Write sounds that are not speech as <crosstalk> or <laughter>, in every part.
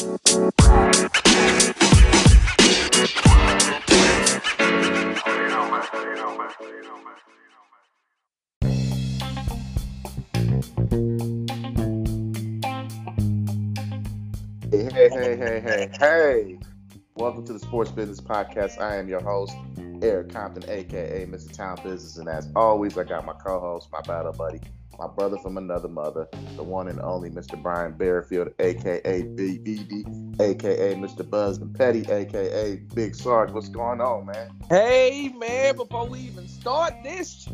Hey, hey, hey, hey, hey. Welcome to the Sports Business Podcast. I am your host, Eric Compton, aka Mr. Town Business. And as always, I got my co-host, my battle buddy, my brother from another mother, the one and only Mr. Brian Bearfield, aka BBD, aka Mr. Buzz and Petty, aka Big Sarge. What's going on, man? Hey man, before we even start this,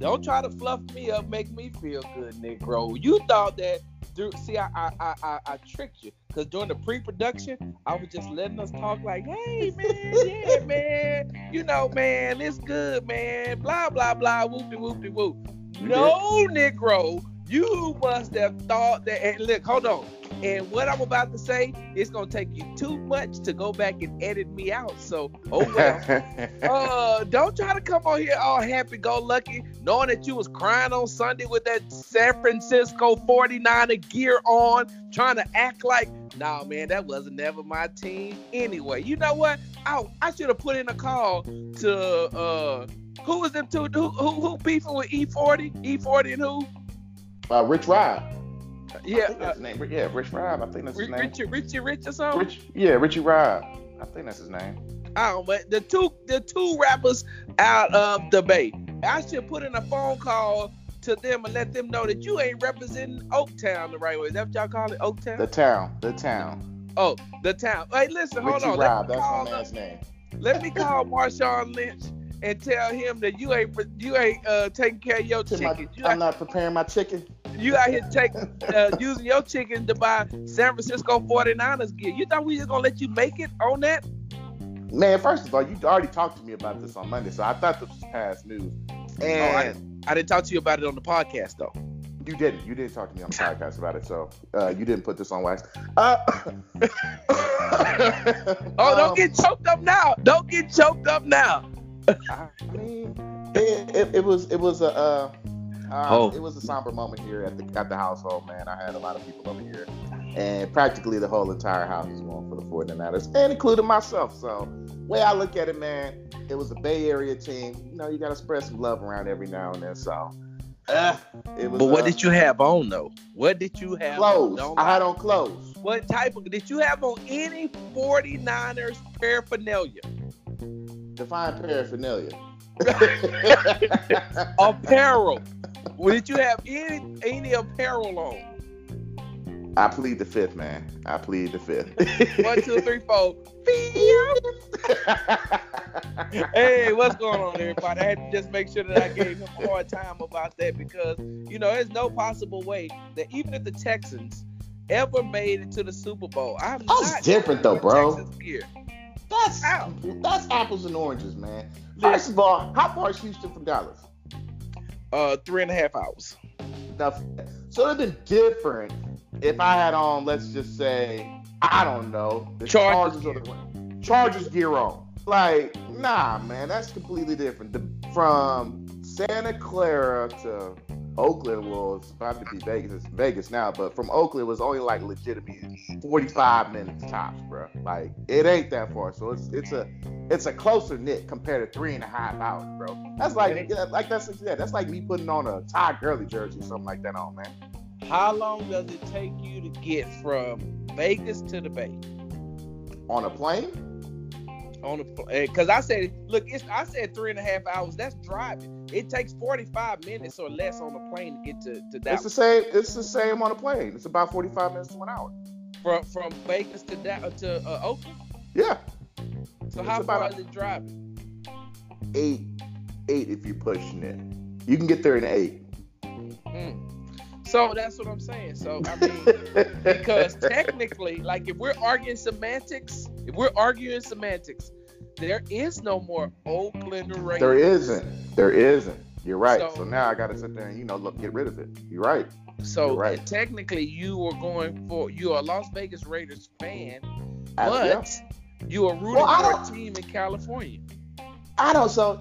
don't try to fluff me up, make me feel good, Negro. You thought that through see I I I, I, tricked you because during the pre-production I was just letting us talk like, hey man, yeah man, you know man, it's good man, blah blah blah, whoopty whoopty whoop. No, Negro, you must have thought that. And look, hold on. And what I'm about to say, it's gonna take you too much to go back and edit me out. So, oh well. <laughs> uh, don't try to come on here all happy go lucky, knowing that you was crying on Sunday with that San Francisco 49er gear on, trying to act like, nah, man, that wasn't never my team anyway. You know what? I I should have put in a call to uh who was them two who who, who beefing with E40? E40 and who? uh, Rich Rod. Yeah, that's his name. Yeah, Rich Rod. I think that's his uh, name. Richie Richie Rich or something. Rich, yeah, Richie Rod. I think that's his name. Don't, but the two the two rappers out of the Bay. I should put in a phone call to them and let them know that you ain't representing Oaktown the right way. Is that what y'all call it? Oaktown? The town. The town. oh, the town. Hey, listen, hold on. Me, That's my man's name. let me call Marshawn Lynch and tell him that you ain't you ain't uh, taking care of your To my- chicken. You, I'm not preparing my chicken. you out here taking uh, <laughs> using your chicken to buy San Francisco 49ers gear. You thought we just gonna let you make it on that? Man, first of all, you already talked to me about this on Monday, so I thought this was past news. And Oh, I didn't talk to you about it on the podcast though. you didn't. You didn't talk to me on the <laughs> podcast about it, so uh, you didn't put this on wax. Uh, <laughs> Oh, don't um, get choked up now. Don't get choked up now. I mean, it, it, it was it was a uh, uh, Oh. it was a somber moment here at the at the household, man. I had a lot of people over here, and practically the whole entire house was going for the 49ers, and including myself. So, way I look at it, man, it was a Bay Area team. You know, you got to spread some love around every now and then. So, uh, it was. But what uh, did you have on though? What did you have on? clothes? Don't I had on clothes. What type of did you have on any 49ers paraphernalia? Define paraphernalia. <laughs> Apparel. Well, did you have any any apparel on? I plead the fifth, man. I plead the fifth. One, two, <laughs> three, four. <laughs> Hey, what's going on, everybody? I had to just make sure that I gave him a hard time about that because you know there's no possible way that even if the Texans ever made it to the Super Bowl, I'm not different though, bro. Texans. That's How? that's apples and oranges, man. First of all, how far is Houston from Dallas? Uh, three and a half hours. So it'd been different if I had on, let's just say, I don't know, the Chargers Chargers, or the Chargers gear on. Like, nah, man, that's completely different. The, from Santa Clara to Oakland, was to be Vegas. It's Vegas now, but from Oakland, it was only like legitimately 45 minutes tops, bro. Like, it ain't that far. So it's it's a it's a closer knit compared to three and a half hours, bro. That's like yeah, like that's yeah, that's like me putting on a Todd Gurley jersey or something like that on, man. How long does it take you to get from Vegas to the Bay On a plane? On the plane, because I said look it's I said three and a half hours that's driving it takes 45 minutes or less on the plane to get to, to Dallas. It's the same. It's the same on a plane. It's about 45 minutes to an hour. from from Vegas to da- uh, to uh, Oakland Yeah, so It's how far about- is it driving eight, eight if you're pushing it. You can get there in eight. Mm. so that's what I'm saying so I mean <laughs> because technically like if we're arguing semantics if we're arguing semantics there is no more Oakland Raiders there isn't. There isn't. You're right. So, So- now I got to sit there and you know look get rid of it. You're right. So You're right. technically, you were going for you're a Las Vegas Raiders fan, I- but yeah. you are rooting Well, for a team in California. I don't. So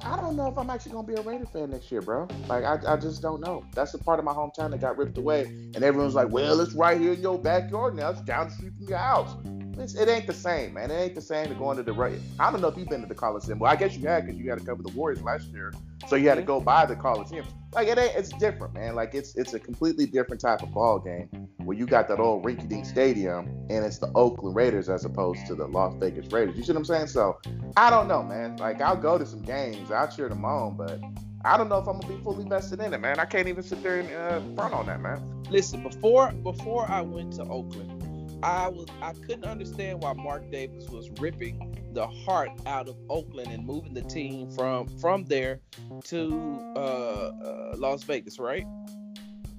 I don't know if I'm actually gonna be a Raider fan next year, bro. Like I, I just don't know. That's the part of my hometown that got ripped away, and everyone's like, "Well, it's right here in your backyard now. It's down the street from your house." It's, it ain't the same, man. It ain't the same to going to the. I don't know if you've been to the Coliseum. Well, I guess you had because you had to cover the Warriors last year, so you had to go by the Coliseum. Like it ain't. It's different, man. Like it's it's a completely different type of ball game where you got that old rinky-dink stadium and it's the Oakland Raiders as opposed to the Las Vegas Raiders. You see what I'm saying? So I don't know, man. Like I'll go to some games, I'll cheer them on, but I don't know if I'm gonna be fully vested in it, man. I can't even sit there and uh, front on that, man. Listen, before before I went to Oakland, I was I couldn't understand why Mark Davis was ripping the heart out of Oakland and moving the team from from there to uh, uh, Las Vegas, right?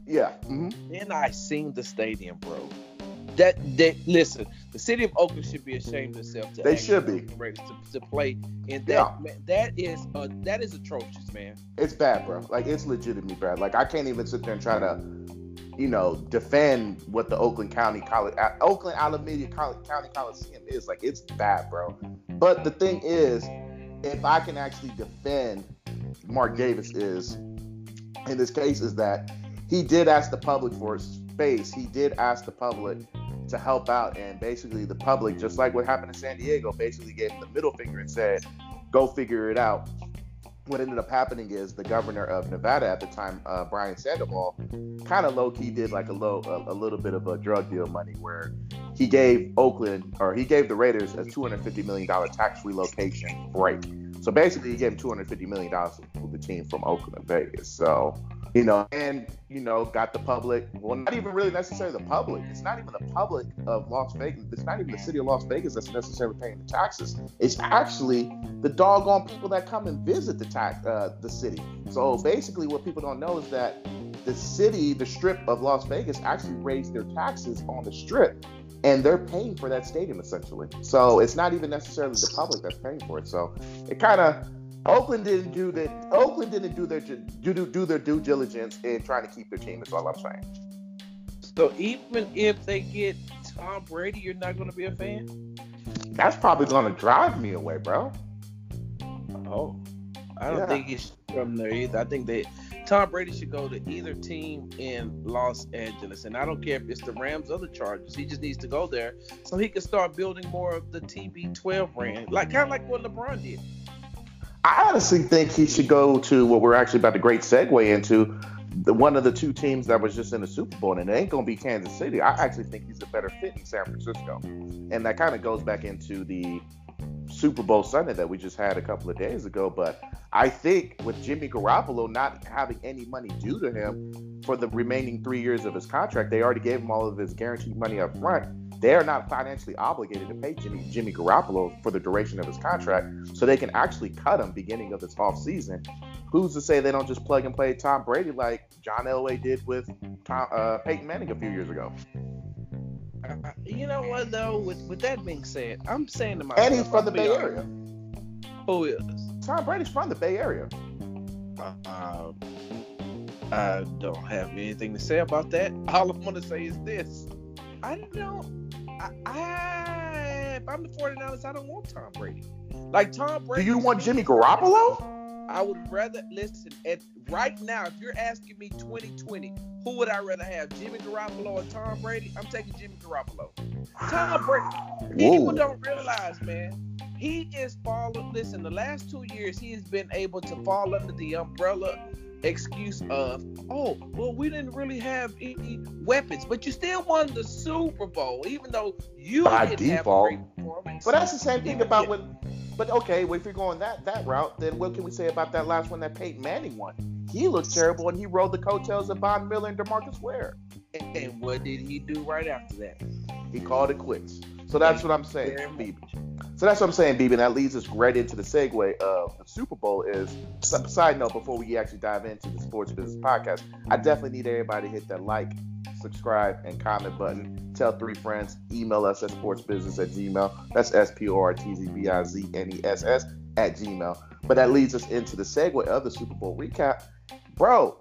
Yeah. Mm-hmm. Then I seen the stadium, bro. That that listen, the city of Oakland should be ashamed of itself. To they should be to, to, play in that. Yeah. Man, that is uh, that is atrocious, man. It's bad, bro. Like it's legitimately bad. Like I can't even sit there and try to you know, defend what the Oakland County College, uh, Oakland Alameda County Coliseum is. Like, it's bad, bro. But the thing is, if I can actually defend Mark Davis is, in this case, is that he did ask the public for space. He did ask the public to help out, and basically the public, just like what happened in San Diego, basically gave him the middle finger and said, "Go figure it out." What ended up happening is the governor of Nevada at the time, uh, Brian Sandoval, kind of low key did like a low, a, a, little bit of a drug deal money where he gave Oakland or he gave the Raiders a 250 million dollar tax relocation break. So basically, he gave him 250 million dollars for the team from Oakland and Vegas. So you know, and you know, got the public. Well, not even really necessarily the public. It's not even the public of Las Vegas. It's not even the city of Las Vegas that's necessarily paying the taxes. It's actually the doggone people that come and visit the tax, uh, the city. So basically, what people don't know is that the city, the strip of Las Vegas, actually raised their taxes on the strip and they're paying for that stadium essentially. So it's not even necessarily the public that's paying for it. So it kind of Oakland didn't do that. Oakland didn't do their do, do do their due diligence in trying to keep their team. That's all I'm saying. So even if they get Tom Brady, you're not going to be a fan. That's probably going to drive me away, bro. Oh, I don't yeah. think it's from there either. I think that Tom Brady should go to either team in Los Angeles, and I don't care if it's the Rams or the Chargers. He just needs to go there so he can start building more of the TB12 brand, like kind of like what LeBron did. I honestly think he should go to what we're actually about to great segue into. The, one of the two teams that was just in the Super Bowl, and it ain't gonna be Kansas City. I actually think he's a better fit in San Francisco, and that kind of goes back into the Super Bowl Sunday that we just had a couple of days ago. But I think with Jimmy Garoppolo not having any money due to him for the remaining three years of his contract, they already gave him all of his guaranteed money up front they are not financially obligated to pay Jimmy, Jimmy Garoppolo for the duration of his contract, so they can actually cut him beginning of this off season. Who's to say they don't just plug and play Tom Brady like John Elway did with Tom, uh, Peyton Manning a few years ago? Uh, you know what though? With with that being said, I'm saying to myself, and he's from the Bay Area. Who is? Tom Brady's from the Bay Area. Uh, I don't have anything to say about that. All I want to say is this: I don't know. I, I if I'm the 49ers, I don't want Tom Brady. Like Tom Brady. Do you want Jimmy Garoppolo? I would rather listen. At right now, if you're asking me 2020, who would I rather have, Jimmy Garoppolo or Tom Brady? I'm taking Jimmy Garoppolo. Tom Brady. People don't realize, man. He is falling. Listen, the last two years, he has been able to fall under the umbrella excuse of, oh, well, we didn't really have any weapons, but you still won the Super Bowl, even though you by didn't default. have a great performance. But that's the same thing about when. But okay, well, if you're going that that route, then what can we say about that last one that Peyton Manning won? He looked terrible, and he rode the coattails of Von Miller and Demarcus Ware. And what did he do right after that? He called it quits. So that's what I'm saying. So that's what I'm saying, BB. And that leads us right into the segue of the Super Bowl. Is side note before we actually dive into the Sports Business Podcast, I definitely need everybody to hit that like, subscribe, and comment button. Tell three friends. Email us at sportsbusiness at gmail. That's S P O R T Z B I Z N E S S at gmail. But that leads us into the segue of the Super Bowl recap, bro.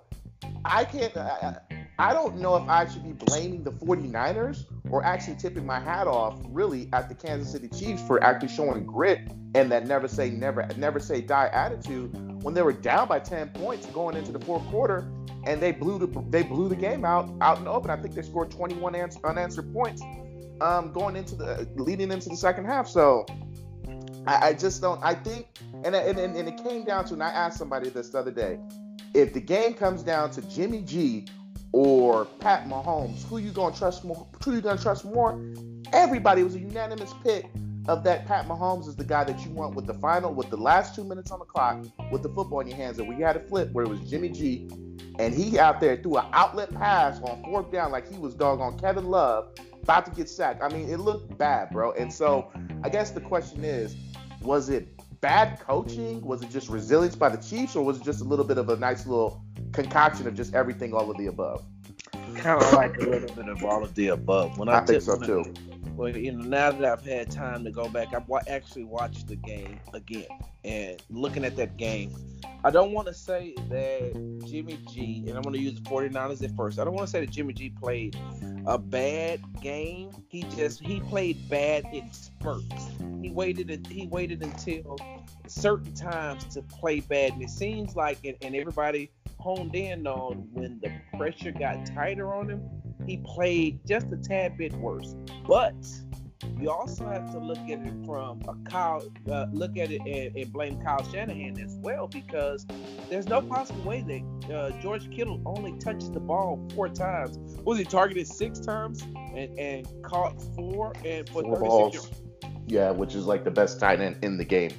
I can't. I, I don't know if I should be blaming the 49ers or actually tipping my hat off really at the Kansas City Chiefs for actually showing grit and that never say never never say die attitude when they were down by 10 points going into the fourth quarter, and they blew the they blew the game out out in the open. I think they scored 21 ans- unanswered points um, going into the leading into the second half. So I, I just don't. I think, and, and and it came down to, and I asked somebody this the other day, if the game comes down to Jimmy G or Pat Mahomes, who you gonna trust more? Who you gonna trust more? Everybody was a unanimous pick of that Pat Mahomes is the guy that you want with the final, with the last two minutes on the clock, with the football in your hands. And we had a flip where it was Jimmy G, and he out there threw an outlet pass on fourth down like he was doggone Kevin Love, about to get sacked. I mean, it looked bad, bro. And so I guess the question is, was it bad coaching? Was it just resilience by the Chiefs, or was it just a little bit of a nice little concoction of just everything, all of the above? Kind of <laughs> like a little bit of all of the above. When I, I think so too. Well, you know, now that I've had time to go back, I've actually watched the game again and looking at that game. I don't want to say that Jimmy G, and I'm going to use the 49ers at first. I don't want to say that Jimmy G played a bad game. He just he played bad in spurts. He waited he waited until certain times to play bad, and it seems like and, and everybody honed in on when the pressure got tighter on him he played just a tad bit worse. But you also have to look at it from a Kyle, uh, look at it and, and, blame Kyle Shanahan as well because there's no possible way that uh, George Kittle only touches the ball four times. Was he targeted six times and, and caught four and for four balls? Yeah, which is like the best tight end in the game.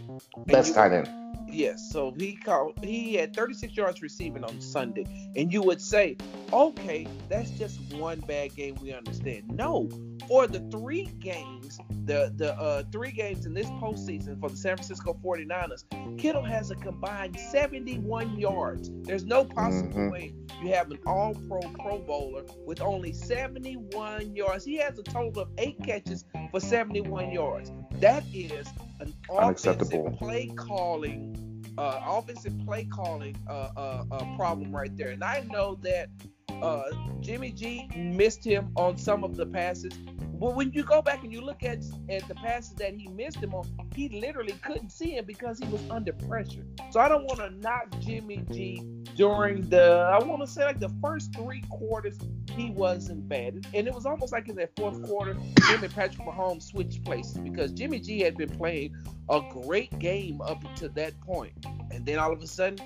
Best tight end Yes, so he called. He had 36 yards receiving on Sunday, and you would say, okay, that's just one bad game. We understand. No, for the three games, the the uh, three games in this postseason for the San Francisco 49ers, Kittle has a combined 71 yards. There's no possible mm-hmm. way you have an All-Pro Pro Bowler with only 71 yards. He has a total of eight catches for 71 yards. That is an offensive play calling uh, offensive play calling uh, uh, problem right there. And I know that uh, Jimmy G missed him on some of the passes. But when you go back and you look at at the passes that he missed him on, he literally couldn't see him because he was under pressure. So I don't want to knock Jimmy G during the I want to say like the first three quarters he wasn't bad, and it was almost like in that fourth quarter him and Patrick Mahomes switched places because Jimmy G had been playing a great game up to that point, and then all of a sudden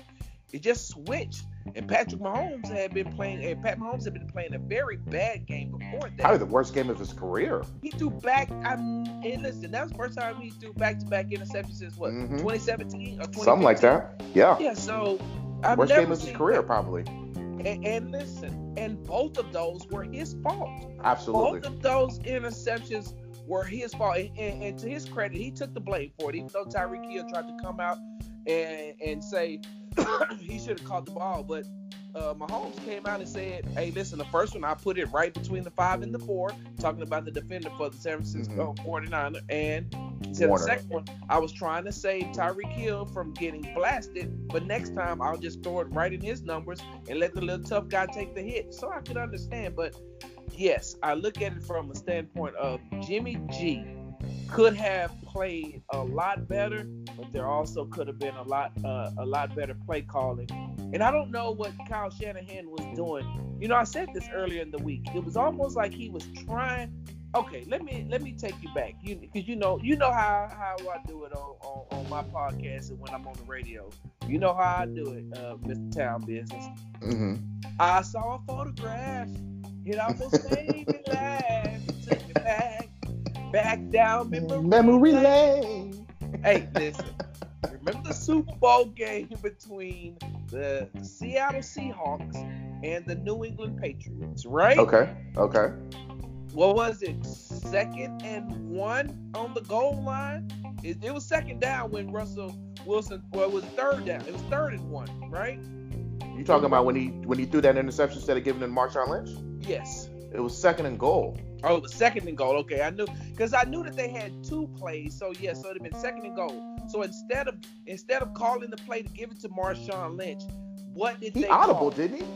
it just switched. And Patrick Mahomes had been playing, and Pat Mahomes had been playing a very bad game before that. Probably the worst game of his career. He threw back. I'm and listen, that was the first time he threw back-to-back interceptions since what, mm-hmm. 2017 or Something like that. Yeah. Yeah. So I've worst game of his career, that. probably. And, and, listen, and both of those were his fault. Absolutely. Both of those interceptions were his fault. And, and, and to his credit, he took the blame for it. Even though Tyreek Hill tried to come out and and say <coughs> he should have caught the ball, but uh, Mahomes came out and said, "Hey, listen, the first one I put it right between the five and the four, talking about the defender for the San Francisco mm-hmm. 49er, and he said Warner. the second one I was trying to save Tyreek Hill from getting blasted, but next time I'll just throw it right in his numbers and let the little tough guy take the hit." So I could understand, but yes, I look at it from a standpoint of Jimmy G could have played a lot better, but there also could have been a lot uh, a lot better play calling. And I don't know what Kyle Shanahan was doing. You know, I said this earlier in the week. It was almost like he was trying. Okay, let me let me take you back. You because you know you know how how I do it on, on, on my podcast and when I'm on the radio. You know how I do it, uh, Mr. Town Business. Mm-hmm. I saw a photograph. It almost made me laugh. It took me back back down memory, memory lane. Hey, listen. Remember the Super Bowl game between the Seattle Seahawks and the New England Patriots, right? Okay. Okay. What was it? Second and one on the goal line. It, it was second down when Russell Wilson. Well, it was third down. It was third and one, right? You talking about when he when he threw that interception instead of giving it to Marshawn Lynch? Yes. It was second and goal. Oh, the second and goal. Okay, I knew because I knew that they had two plays. So yeah, so it'd been second and goal. So instead of instead of calling the play to give it to Marshawn Lynch, what did he they audible? Call? Didn't he?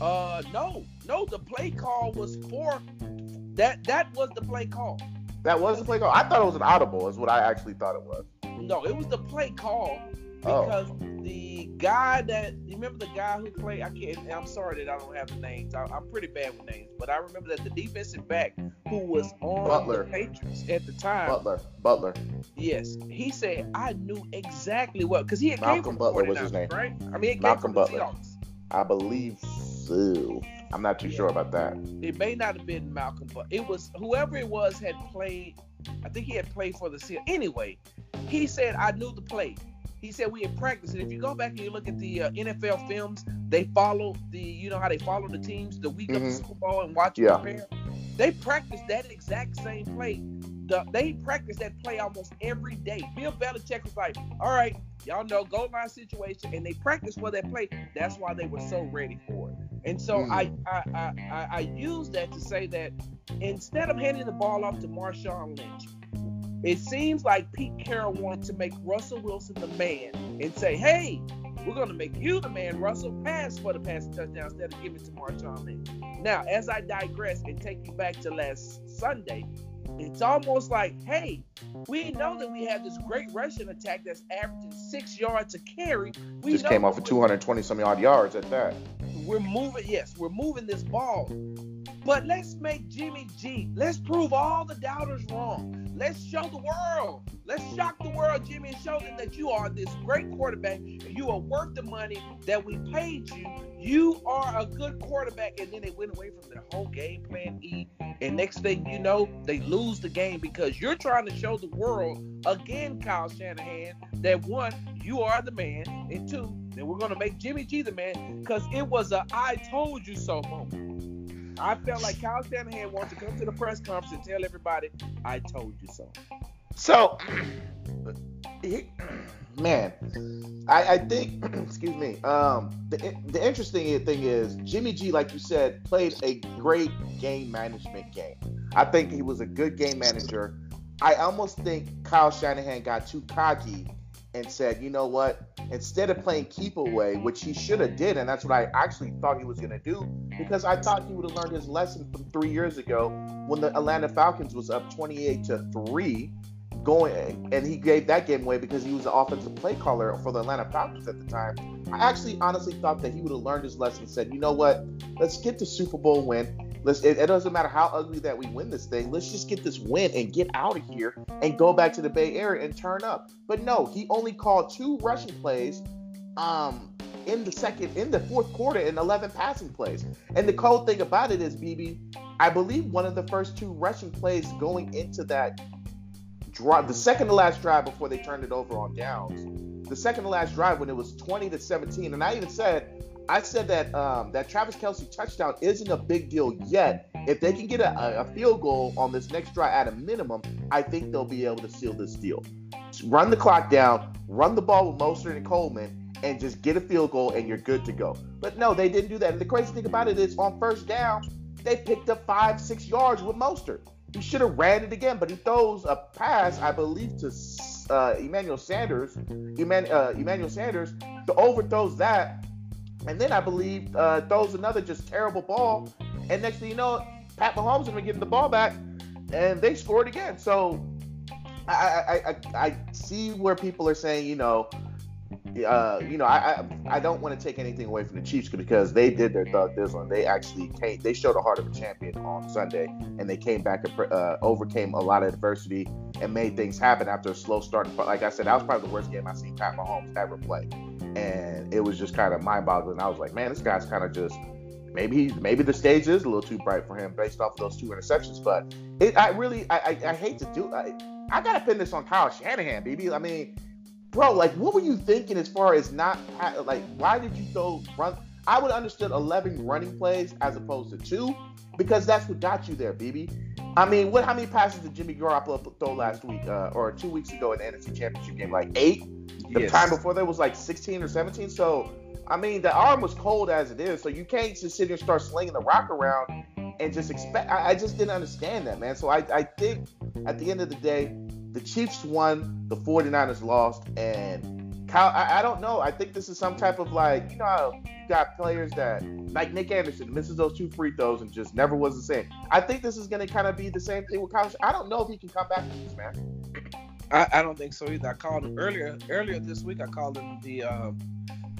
Uh, no, no. The play call was for that. That was the play call. That was the play call. I thought it was an audible. Is what I actually thought it was. No, it was the play call oh. because oh. The guy that you remember the guy who played. I can't. I'm sorry that I don't have the names. I, am pretty bad with names, but I remember that the defensive back who was on Butler. the Patriots at the time. Butler. Butler. Yes, he said I knew exactly what because he had Malcolm Butler was his name, right? I mean, Malcolm Butler. I believe so. I'm not too yeah. sure about that. It may not have been Malcolm, but it was whoever it was had played. I think he had played for the Seahawks. Anyway, he said I knew the play. He said we had practice. and if you go back and you look at the uh, NFL films, they follow the, you know how they follow the teams the week mm-hmm. of the mm-hmm. Super Bowl and watch yeah. prepare. They practice that exact same play. The, they practice that play almost every day. Bill Belichick was like, "All right, y'all know goal line situation," and they practice for that play. That's why they were so ready for it. And so mm. I, I, I I use that to say that instead of handing the ball off to Marshawn Lynch, it seems like Pete Carroll wanted to make Russell Wilson the man and say, "Hey, we're going to make you the man, Russell. Pass for the passing touchdown instead of giving it to Marshawn Lynch." Now, as I digress and take you back to last Sunday, it's almost like, hey, we know that we have this great rushing attack that's averaging six yards a carry. We just came off of 220 some odd yards at that. We're moving, yes, we're moving this ball. But let's make Jimmy G. Let's prove all the doubters wrong. Let's show the world. Let's shock the world, Jimmy, and show them that you are this great quarterback you are worth the money that we paid you. You are a good quarterback. And then they went away from their whole game plan E. And next thing you know, they lose the game because you're trying to show the world again, Kyle Shanahan, that one, you are the man, and two, that we're gonna make Jimmy G the man because it was a I told you so moment. I felt like Kyle Shanahan wants to come to the press conference and tell everybody, I told you so. So, man, I, I think, <clears throat> excuse me, um, the, the interesting thing is Jimmy G, like you said, played a great game management game. I think he was a good game manager. I almost think Kyle Shanahan got too cocky and said, you know what? Instead of playing keep away, which he should have did, and that's what I actually thought he was going to do, because I thought he would have learned his lesson from three years ago when the Atlanta Falcons was up 28 to three, going, and he gave that game away because he was the offensive play caller for the Atlanta Falcons at the time. I actually honestly thought that he would have learned his lesson and said, you know what? Let's get the Super Bowl win Let's. It, it, doesn't matter how ugly that we win this thing. Let's just get this win and get out of here and go back to the Bay Area and turn up. But no, he only called two rushing plays. Um, in the second, in the fourth quarter, in 11 passing plays. And the cold thing about it is, BB, I believe one of the first two rushing plays going into that drive, the second to last drive before they turned it over on downs, the second to last drive when it was 20 to 17. And I even said, I said that um, that Travis Kelce touchdown isn't a big deal yet. If they can get a, a, field goal on this next drive at a minimum, I think they'll be able to seal this deal. run the clock down, run the ball with Mostert and Coleman, and just get a field goal, and you're good to go. But no, they didn't do that. And the crazy thing about it is, on first down, they picked up five, six yards with Mostert. He should have ran it again, but he throws a pass, I believe, to uh, Emmanuel Sanders. Eman- uh, Emmanuel Sanders to overthrows that and then I believe uh, throws another just terrible ball. And next thing you know, Pat Mahomes is going to get the ball back, and they scored again. So I, I, I, I see where people are saying, you know, uh, you know, I, I, I don't want to take anything away from the Chiefs because they did their thug this one. They actually came, they showed a heart of a champion on Sunday, and they came back and uh, overcame a lot of adversity and made things happen after a slow start. But like I said, that was probably the worst game I've seen Pat Mahomes ever play, and it was just kind of mind-boggling. I was like, man, this guy's kind of just maybe he's maybe the stage is a little too bright for him based off of those two interceptions. But it, I really, I, I, I hate to do. I, I gotta pin this on Kyle Shanahan, baby. I mean bro, like, what were you thinking as far as not like? Why did you throw run? I would understood 11 running plays as opposed to two because that's what got you there, BB. I mean, what? How many passes did Jimmy Garoppolo throw last week uh, or two weeks ago in the NFC Championship game? Like eight. The yes. time before that was like 16 or 17. So, I mean, the arm was cold as it is. So you can't just sit here and start slinging the rock around and just expect. I, I just didn't understand that, man. So I, I think at the end of the day, the Chiefs won, the 49ers lost, and Kyle, I, I, don't know. I think this is some type of like, you know, you got players that like Nick Anderson misses those two free throws and just never was the same. I think this is going to kind of be the same thing with Kyle. I don't know if he can come back from this, man. I, I, don't think so either. I called him earlier earlier this week. I called him the uh,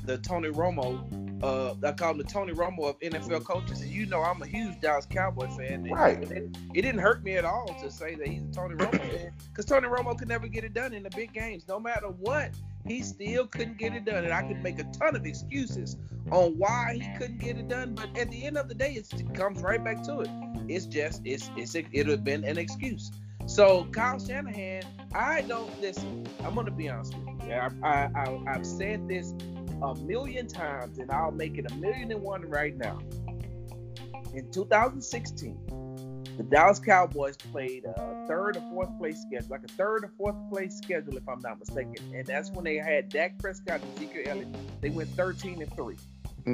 the Tony Romo. Uh, I call him the Tony Romo of NFL coaches, and you know I'm a huge Dallas Cowboy fan. And Right. It, it didn't hurt me at all to say that he's a Tony Romo <laughs> fan, because Tony Romo could never get it done in the big games, no matter what. He still couldn't get it done, and I could make a ton of excuses on why he couldn't get it done. But at the end of the day, it's, it comes right back to it. It's just it's it's it would have been an excuse. So Kyle Shanahan, I don't listen. I'm gonna be honest with you. I, I, I I've said this a million times, and I'll make it a million and one right now. In 2016, the Dallas Cowboys played a third or fourth place schedule, like a third or fourth place schedule, if I'm not mistaken. And that's when they had Dak Prescott and Ezekiel Elliott. They went 13 and three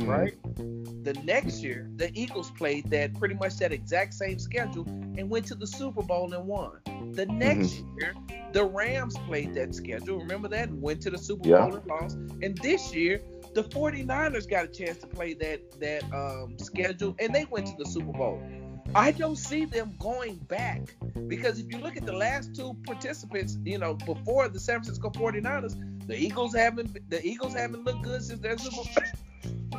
Mhm. right? The next year, the Eagles played that pretty much that exact same schedule and went to the Super Bowl and won. The next year, the Rams played that schedule. Remember that? And went to the Super Yeah. Bowl and lost. And this year, the 49ers got a chance to play that that um, schedule and they went to the Super Bowl. I don't see them going back because if you look at the last two participants, you know, before the San Francisco 49ers, the Eagles haven't the Eagles haven't looked good since their Super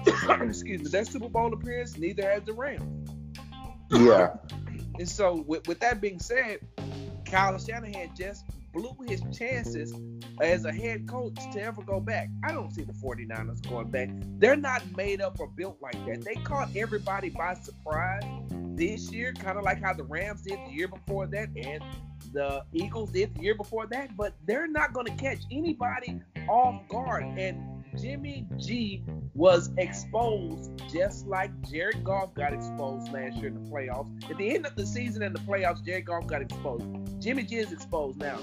<laughs> excuse me, that Super Bowl appearance, neither has the Rams. Yeah. <laughs> And so with, with that being said, Kyle Shanahan just blew his chances as a head coach to ever go back. I don't see the 49ers going back. They're not made up or built like that. They caught everybody by surprise this year, kind of like how the Rams did the year before that and the Eagles did the year before that, but they're not going to catch anybody off guard. And Jimmy G was exposed just like Jared Goff got exposed last year in the playoffs. At the end of the season in the playoffs, Jared Goff got exposed. Jimmy G is exposed now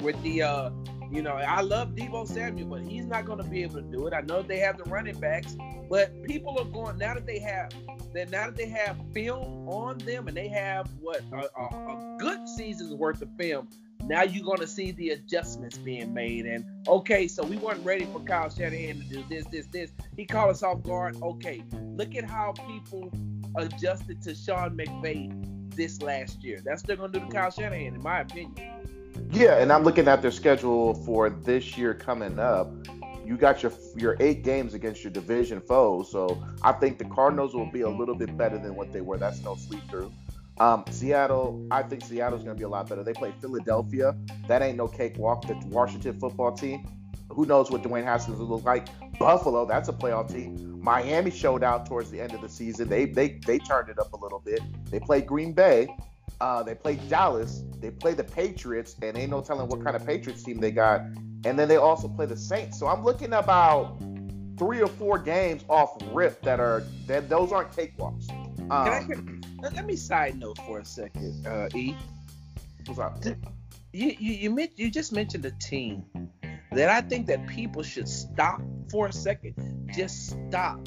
with the uh you know, I love Deebo Samuel, but he's not going to be able to do it. I know they have the running backs, but people are going now that they have that now that they have film on them and they have what a, a, a good season's worth of film. Now you're going to see the adjustments being made. And okay, so we weren't ready for Kyle Shanahan to do this, this, this. He caught us off guard. Okay, look at how people adjusted to Sean McVay this last year. That's what they're going to do to Kyle Shanahan, in my opinion. Yeah, and I'm looking at their schedule for this year coming up. You got your your eight games against your division foes, so I think the Cardinals will be a little bit better than what they were. That's no sleep through. Um, Seattle, I think Seattle's going to be a lot better. They play Philadelphia. That ain't no cakewalk. The Washington football team. Who knows what Dwayne Haskins will look like? Buffalo, that's a playoff team. Miami showed out towards the end of the season. They they they turned it up a little bit. They played Green Bay. Uh, they played Dallas. They play the Patriots, and ain't no telling what kind of Patriots team they got. And then they also play the Saints. So I'm looking about three or four games off rip that are that those aren't cakewalks. Can I, Um, let, me side note for a second, uh, E. what's up? You you you, men- you just mentioned a team that I think that people should stop for a second, just stop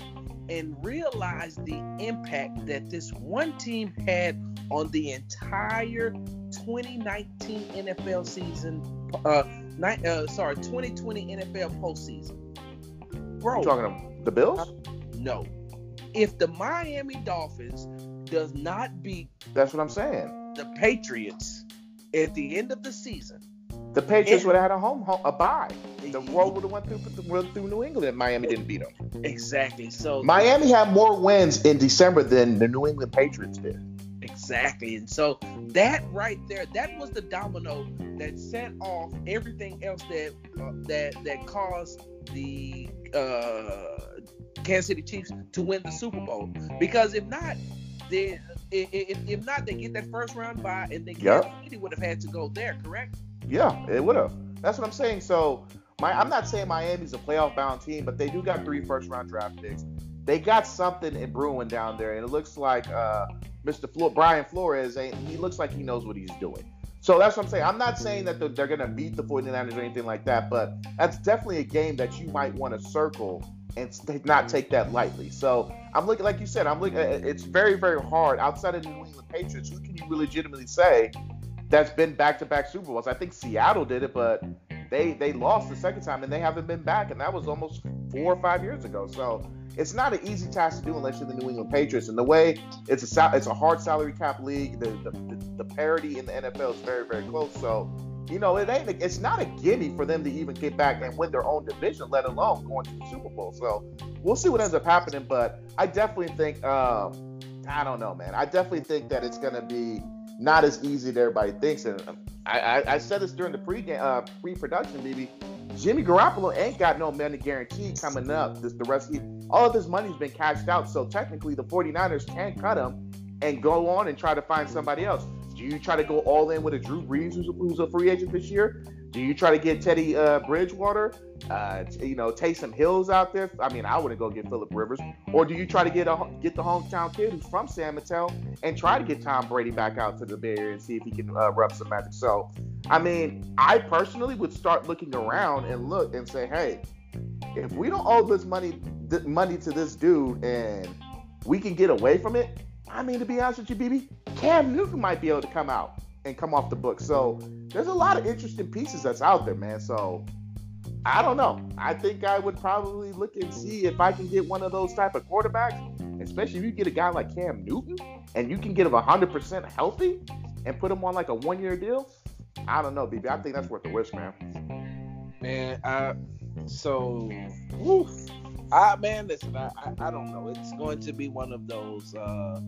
and realize the impact that this one team had on the entire 2019 NFL season. Uh, ni- uh sorry, 2020 NFL postseason. Bro, You talking about the Bills? no. If the Miami Dolphins does not beat That's what I'm saying. the Patriots at the end of the season, The Patriots would have had a home, home a bye. The world would have went through went through New England. Miami didn't beat them. exactly. So Miami had more wins in December than the New England Patriots did. exactly, and so that right there, that was the domino that set off everything else that uh, that that caused the uh, Kansas City Chiefs to win the Super Bowl. Because if not, then if, if, if not, they get that first round bye, and then Yep. Kansas City would have had to go there. Correct? Yeah, it would have. That's what I'm saying. So, my, I'm not saying Miami's a playoff bound team, but they do got three first round draft picks. They got something in brewing down there, and it looks like uh, Mr. Flo- Brian Flores. Ain't, he looks like he knows what he's doing. So that's what I'm saying. I'm not saying that they're, they're going to beat the 49ers or anything like that, but that's definitely a game that you might want to circle and not take that lightly. So I'm looking, like you said, I'm looking. Uh, it's very, very hard outside of the New England Patriots. Who can you legitimately say that's been back-to-back Super Bowls? I think Seattle did it, but they they lost the second time and they haven't been back, and that was almost four or five years ago. So it's not an easy task to do unless you're the New England Patriots. And the way it's a it's a hard salary cap league. The, the, the parity in the NFL is very very close. So you know, it ain't. It's not a gimme for them to even get back and win their own division, let alone going to the Super Bowl. So we'll see what ends up happening. But I definitely think, um, I don't know, man. I definitely think that it's going to be not as easy as everybody thinks. And I, I, I said this during the pre uh, pre-production, maybe. Jimmy Garoppolo ain't got no money guarantee coming up. This the rest of all of his money's been cashed out. So technically, the 49ers can cut him and go on and try to find somebody else. Do you try to go all in with a Drew Brees who's a, who's a free agent this year? Do you try to get Teddy uh, Bridgewater, uh, you know, Taysom Hills out there? I mean, I wouldn't go get Philip Rivers. Or do you try to get a get the hometown kid who's from San Mateo and try to get Tom Brady back out to the Bay Area and see if he can uh, rub some magic? So, I mean, I personally would start looking around and look and say, hey, if we don't owe this money th- money to this dude and we can get away from it, I mean, to be honest with you, BB, Cam Newton might be able to come out and come off the book. So there's a lot of interesting pieces that's out there, man. So I don't know. I think I would probably look and see if I can get one of those type of quarterbacks, especially if you get a guy like Cam Newton and you can get him 100% healthy and put him on like a one year deal. I don't know, BB. I think that's worth the risk, man. Man, I so woof. I man, listen, I, I, I don't know. It's going to be one of those uh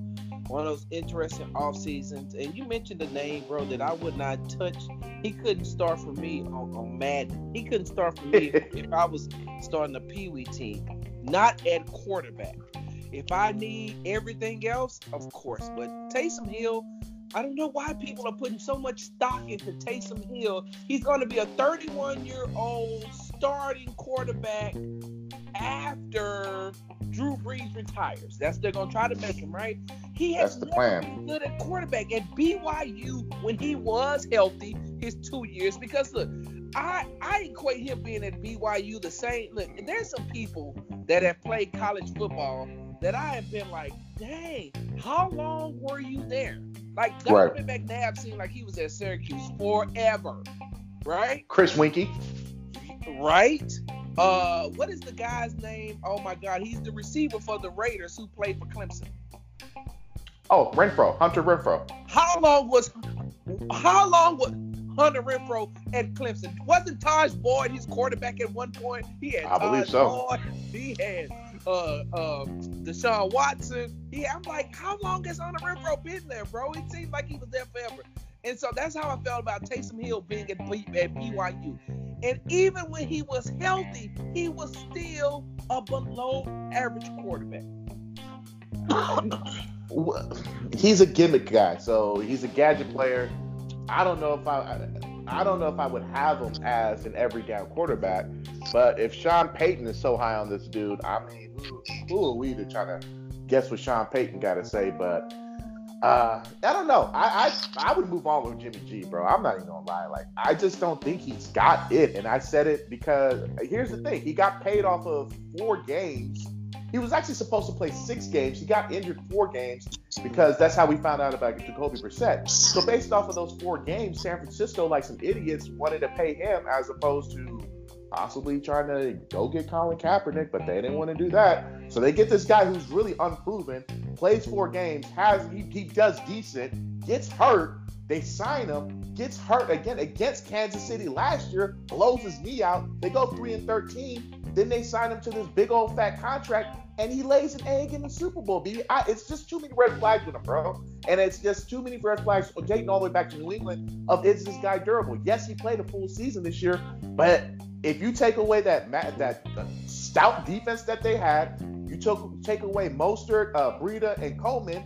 one of those interesting off seasons. And you mentioned the name, bro, that I would not touch. He couldn't start for me on, on Madden. He couldn't start for me <laughs> if I was starting a Pee Wee team, not at quarterback. If I need everything else, of course. But Taysom Hill, I don't know why people are putting so much stock into Taysom Hill. He's going to be a 31 year old starting quarterback after Drew Brees retires. That's they're gonna try to make him right. He has That's the plan. good at quarterback at BYU when he was healthy his two years. Because look, I I equate him being at BYU the same. Look, there's some people that have played college football that I have been like, dang, how long were you there? Like Donovan right. McNabb seemed like he was at Syracuse forever, right? Chris Weinke, right? Uh, what is the guy's name? Oh my God, he's the receiver for the Raiders who played for Clemson. Oh, Renfrow, Hunter Renfrow. How long was how long was Hunter Renfrow at Clemson? Wasn't Tajh Boyd his quarterback at one point? He had I Tajh believe so. Boyd. He had uh uh Deshaun Watson. Yeah, I'm like, how long has Hunter Renfrow been there, bro? It seems like he was there forever. And so that's how I felt about Taysom Hill being at, at BYU. And even when he was healthy, he was still a below average quarterback. he's a gimmick guy, so he's a gadget player. I don't know if I, I don't know if I would have him as an every down quarterback. But if Sean Payton is so high on this dude, I mean, who, who are we to try to guess what Sean Payton got to say? But uh, I don't know. I, I I would move on with Jimmy G, bro. I'm not even gonna lie. Like, I just don't think he's got it. And I said it because here's the thing: he got paid off of four games. He was actually supposed to play six games. He got injured four games because that's how we found out about Jacoby Brissett. So based off of those four games, San Francisco, like some idiots, wanted to pay him as opposed to possibly trying to go get Colin Kaepernick, but they didn't want to do that. So they get this guy who's really unproven, plays four games, has he, he does decent, gets hurt. They sign him, gets hurt again against Kansas City last year, blows his knee out. They go three and thirteen. Then they sign him to this big old fat contract, and he lays an egg in the Super Bowl. B. I, it's just too many red flags with him, bro. And it's just too many red flags dating all the way back to New England of is this guy durable? Yes, he played a full season this year, but if you take away that that stout defense that they had, you took take away Mostert, uh, Breida, and Coleman,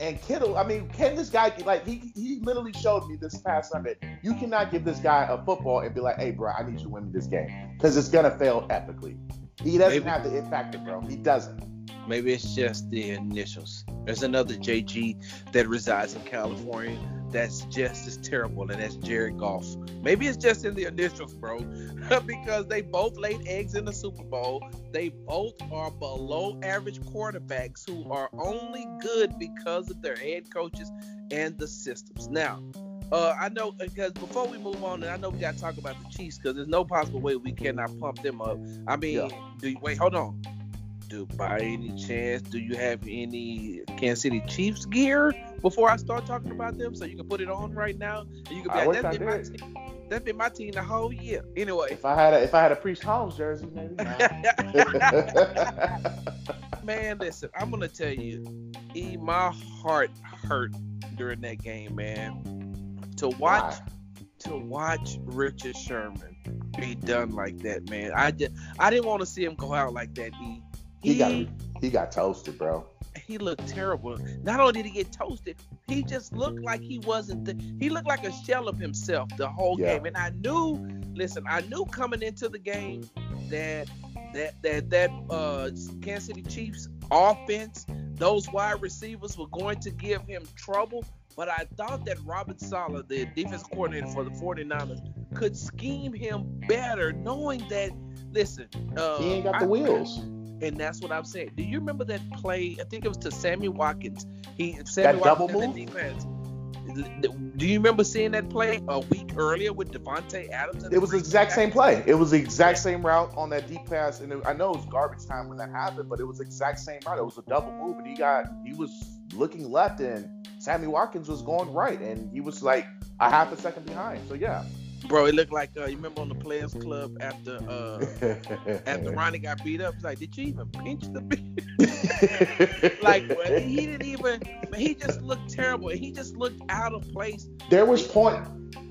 and Kittle. I mean, can this guy like he he literally showed me this past Sunday? You cannot give this guy a football and be like, "Hey, bro, I need you to win me this game," because it's gonna fail epically. He doesn't Maybe. have the it factor, bro. He doesn't. Maybe it's just the initials. There's another JG that resides in California that's just as terrible, and that's Jared Goff. Maybe it's just in the initials, bro, <laughs> because they both laid eggs in the Super Bowl. They both are below average quarterbacks who are only good because of their head coaches and the systems. Now, uh, I know because before we move on, and I know we got to talk about the Chiefs because there's no possible way we cannot pump them up. I mean, yeah. do you, wait, hold on. Do by any chance do you have any Kansas City Chiefs gear before I start talking about them so you can put it on right now and you can be I like that's been my team. That's been my team the whole year. Anyway, If I had a if I had a Priest Holmes jersey, maybe. <laughs> man, listen, I'm gonna tell you, E, my heart hurt during that game, man. To watch to watch Richard Sherman be done like that, man. I just I didn't want to see him go out like that. E. he got he got toasted, bro. he looked terrible. Not only did he get toasted, he just looked like he wasn't. The, he looked like a shell of himself the whole Yeah. game. And I knew, listen, I knew coming into the game that that that that uh, Kansas City Chiefs offense, those wide receivers were going to give him trouble. But I thought that Robert Saleh, the defense coordinator for the 49ers, could scheme him better, knowing that. Listen, uh, He ain't got I- the wheels. And that's what I'm saying. Do you remember that play? I think it was to Sammy Watkins. He Sammy That double Watkins had move? defense. Do you remember seeing that play a week earlier with Davante Adams? It was the exact same play. It was the exact same route on that deep pass, and it, I know it was garbage time when that happened, but it was the exact same route. It was a double move, and he got he was looking left, and Sammy Watkins was going right, and he was like a half a second behind. So yeah, Bro, it looked like uh, you remember on the Players Club after uh after Ronnie got beat up. It's like, did you even pinch the <laughs> like well, he didn't even. He just looked terrible. He just looked out of place. there was point.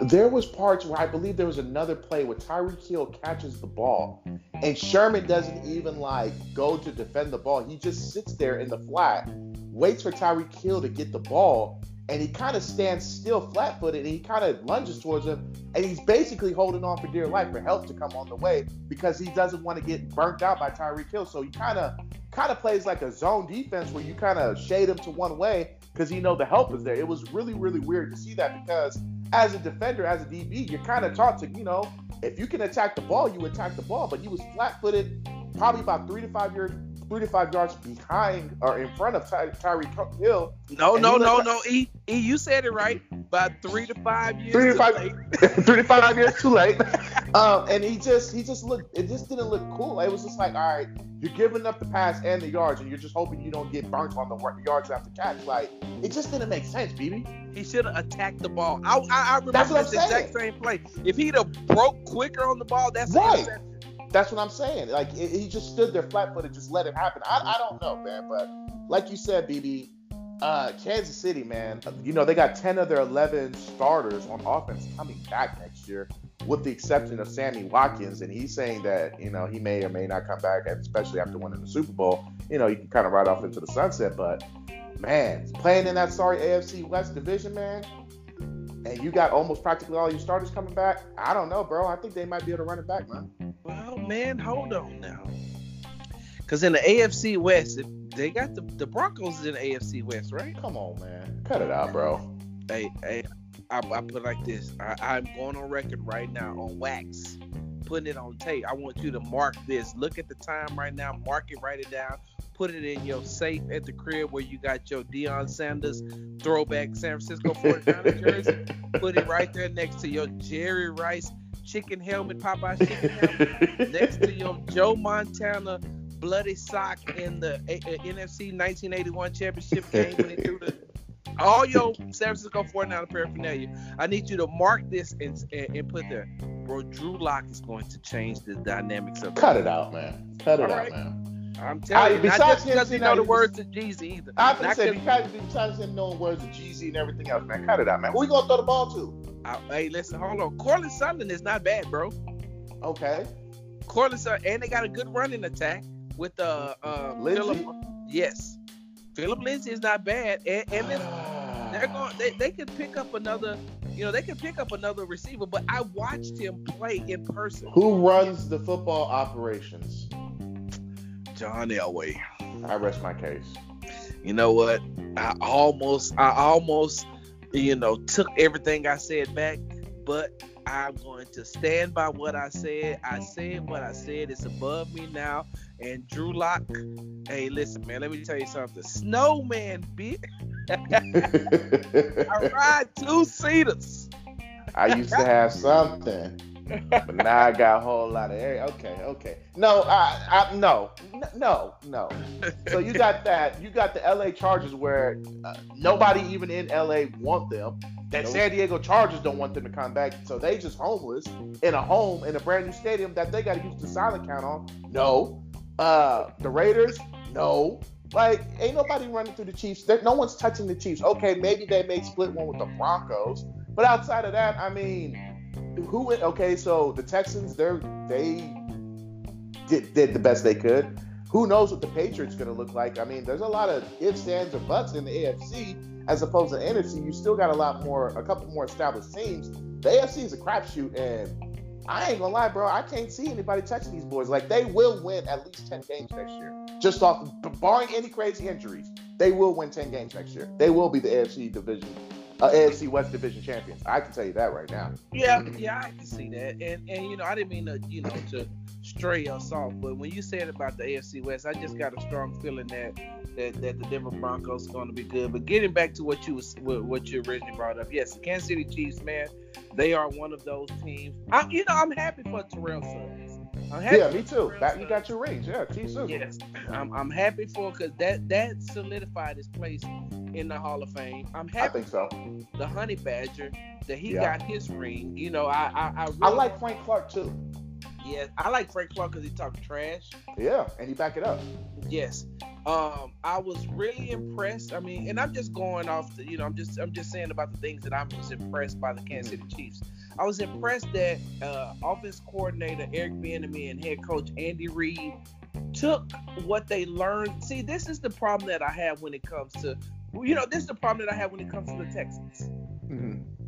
There was parts where I believe there was another play where Tyreek Hill catches the ball, and Sherman doesn't even like go to defend the ball. He just sits there in the flat, waits for Tyreek Hill to get the ball, and he kind of stands still flat-footed, and he kind of lunges towards him, and he's basically holding on for dear life for help to come on the way because he doesn't want to get burnt out by Tyreek Hill. So he kind of kind of plays like a zone defense where you kind of shade him to one way because you know the help is there. It was really really weird to see that because as a defender, as a DB, you're kind of taught to you know if you can attack the ball, you attack the ball. But he was flat-footed, probably about three to five yards. Three to five yards behind or in front of Ty- Tyreek Hill, No, no, no, no. E, E, you said it right. By three to five years. Three to five- late. <laughs> three to five years too late. Um, and he just he just looked it just didn't look cool. It was just like, all right, you're giving up the pass and the yards, and you're just hoping you don't get burnt on the yards after catch. Like it just didn't make sense, BB. He should have attacked the ball. I, I, I remember That's this exact same play. If he'd have broke quicker on the ball, that's Right. That's what I'm saying. Like it, he just stood there flat footed, just let it happen. I, I don't know, man, but like you said, BB, uh, Kansas City, man, you know they got 10 of their 11 starters on offense coming back next year, with the exception of Sammy Watkins, and he's saying that you know he may or may not come back, especially after winning the Super Bowl. You know, you can kind of ride off into the sunset, but man, playing in that sorry AFC West division, man. And you got almost practically all your starters coming back. I don't know, bro. I think they might be able to run it back, man. Man, hold on now. Because in the AFC West, if they got the, the Broncos in the AFC West, right? Come on, man. Cut it out, bro. Hey, hey, I, I put it like this. I, I'm going on record right now on wax, putting it on tape. I want you to mark this. Look at the time right now. Mark it, write it down. Put it in your safe at the crib where you got your Deion Sanders throwback San Francisco <laughs> 49er jersey. Put it right there next to your Jerry Rice chicken helmet, mm. Popeye <laughs> chicken helmet. next to your Joe Montana bloody sock in the A- uh, A- NFC 1981 championship game when he threw the <laughs> all your San Francisco 49er paraphernalia. I need you to mark this and, and, and put there. Bro, Drew Lock is going to change the dynamics of Cut it out, man. Cut it All out, right. man. I'm telling I- you, not besides just him because you know the words of Jeezy either. I to Not say, because besides him knowing words of Jeezy and everything else, man, cut it out, man. Who you gonna throw the ball to? I- hey, listen, hold on. Courtland Sutton is not bad, bro. Okay. Courtland Sutton, and they got a good running attack with uh, uh Philip. Yes, Philip Lindsay is not bad, and, and listen, they're going. They, they could pick up another. You know, they could pick up another receiver, but I watched him play in person. Who runs the football operations? John Elway. I rest my case. You know what? I almost, I almost, you know, took everything I said back, but I'm going to stand by what I said. I said what I said. It's above me now. And Drew Lock, hey, listen, man, let me tell you something. Snowman, bitch. <laughs> I ride two seaters. I used to have something. <laughs> but now I got a whole lot of area. Okay, okay. No, I, I no, no, no. So you got <laughs> that. You got the LA Chargers where uh, nobody even in LA want them. That nope. San Diego Chargers don't want them to come back, so they just homeless in a home in a brand new stadium that they got to use the silent count on. No. Uh, the Raiders, no. Like, ain't nobody running through the Chiefs. There, no one's touching the Chiefs. Okay, maybe they may split one with the Broncos, but outside of that, I mean, who? Okay, so the Texans, they're they did, did the best they could. Who knows what the Patriots going to look like? I mean, there's a lot of ifs, ands, or buts in the AFC as opposed to NFC. You still got a lot more, a couple more established teams. The AFC is a crapshoot, and I ain't gonna lie, bro. I can't see anybody touching these boys. Like they will win at least ten games next year, just off barring any crazy injuries. They will win ten games next year. They will be the AFC division, uh, AFC West division champions. I can tell you that right now. Yeah, yeah, I can see that. And and you know, I didn't mean to, you know, to stray us off, but when you said about the AFC West, I just got a strong feeling that that, that the Denver Broncos are going to be good. But getting back to what you was what you originally brought up, yes, Kansas City Chiefs, man, they are one of those teams. I, you know, I'm happy for Terrell Suggs. Yeah, me too. That, you got your rings. Yeah, Chiefs too. Yes, I'm, I'm happy for because that that solidified his place in the Hall of Fame. I'm happy. I think so. The Honey Badger that he yeah. got his ring. You know, I I I, really I like Frank Clark too. Yeah, I like Frank Clark because he talked trash. Yeah, and he back it up. Yes. Um, I was really impressed. I mean, and I'm just going off the, you know, I'm just I'm just saying about the things that I was impressed by the Kansas City Chiefs. I was impressed that uh, offense coordinator Eric Bieniemy and head coach Andy Reid took what they learned. See, this is the problem that I have when it comes to, you know, this is the problem that I have when it comes to the Texans. Mm-hmm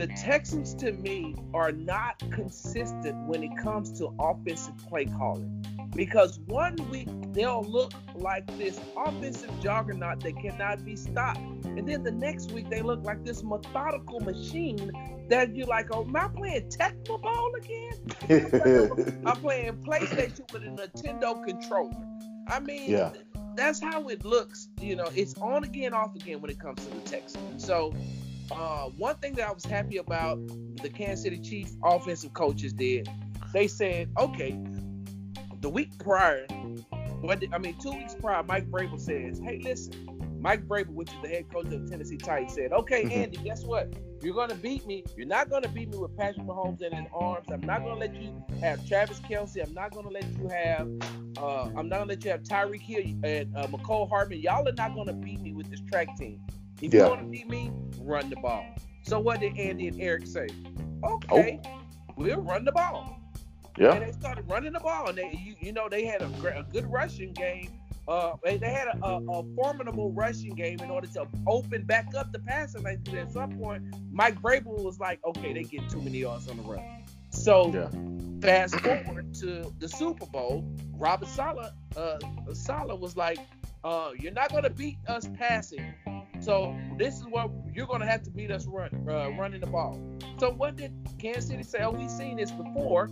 the Texans to me are not consistent when it comes to offensive play calling. Because one week they'll look like this offensive juggernaut that cannot be stopped. And then the next week they look like this methodical machine that you're like, oh, am I playing Tecmo Bowl again? <laughs> I'm playing PlayStation with a Nintendo controller. I mean, yeah. that's how it looks. You know, it's on again, off again when it comes to the Texans. So uh, one thing that I was happy about the Kansas City Chiefs offensive coaches did, they said, okay, the week prior, what I mean, two weeks prior, Mike Vrabel says, hey, listen, Mike Vrabel, which is the head coach of Tennessee Titans, said, okay, mm-hmm. Andy, guess what? You're going to beat me. You're not going to beat me with Patrick Mahomes and in his arms. I'm not going to let you have Travis Kelce. I'm not going to let you have, uh, I'm not going to let you have Tyreek Hill and uh, Mecole Hardman. Y'all are not going to beat me with this track team. If yeah. you want to beat me, run the ball. So what did Andy and Eric say? Okay, oh. we'll run the ball. Yeah. And they started running the ball, and they, you, you know, they had a, a good rushing game. Uh, they had a, a, a, formidable rushing game in order to open back up the passing lane. At some point, Mike Vrabel was like, "Okay, they get too many yards on the run." So, yeah. fast forward to the Super Bowl, Robert Saleh, uh, Saleh was like, uh, "You're not going to beat us passing, so this is what you're going to have to beat us run, uh, running the ball. So what did Kansas City say? Oh, we've seen this before,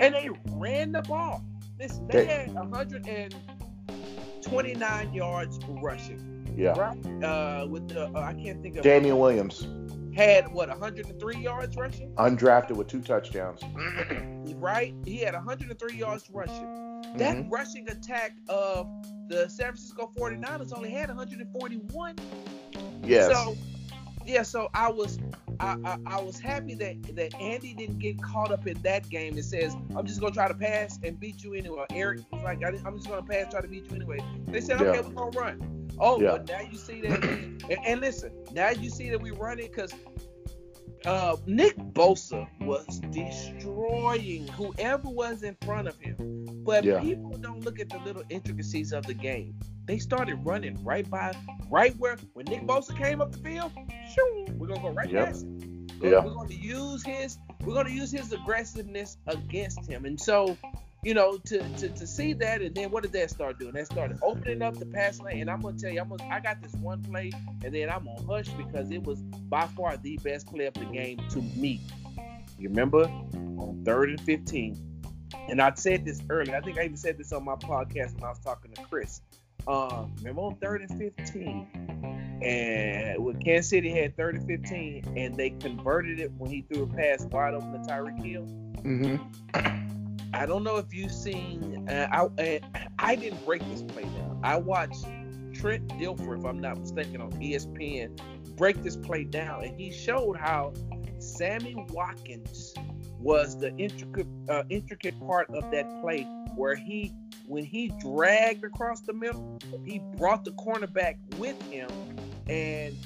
and they ran the ball. This they had 129 yards rushing. Yeah. Right. Uh, with the uh, I can't think of. Damien Williams had what 103 yards rushing. Undrafted with two touchdowns. <clears throat> right. He had 103 yards rushing. That mm-hmm. rushing attack of the San Francisco 49ers only had 141. Yes. So yeah, so I was I, I, I, was happy that that Andy didn't get caught up in that game. It says I'm just gonna try to pass and beat you anyway. Eric was like I'm just gonna pass, try to beat you anyway. They said okay, yeah. we're gonna run. Oh, yeah. but now you see that. and, and, listen, now you see that we're running because uh, Nick Bosa was destroying whoever was in front of him. But yeah. people don't look at the little intricacies of the game. They started running right by, right where when Nick Bosa came up the field. Shoo, we're gonna go right yep. past him. We're, yeah. we're going to use his, we're going to use his aggressiveness against him. And so you know, to, to to see that, and then what did that start doing? That started opening up the pass lane, and I'm gonna tell you, I'm gonna, I got this one play, and then I'm gonna hush because it was by far the best play of the game to me. You remember on third and fifteen, and I said this earlier. I think I even said this on my podcast when I was talking to Chris. Um, remember on third and fifteen, and when Kansas City had third and fifteen, and they converted it when he threw a pass wide open to Tyreek Hill Mm-hmm. I don't know if you've seen. Uh, I uh, I didn't break this play down. I watched Trent Dilfer, if I'm not mistaken, on ESPN break this play down, and he showed how Sammy Watkins was the intricate uh, intricate part of that play where he when he dragged across the middle, he brought the cornerback with him, and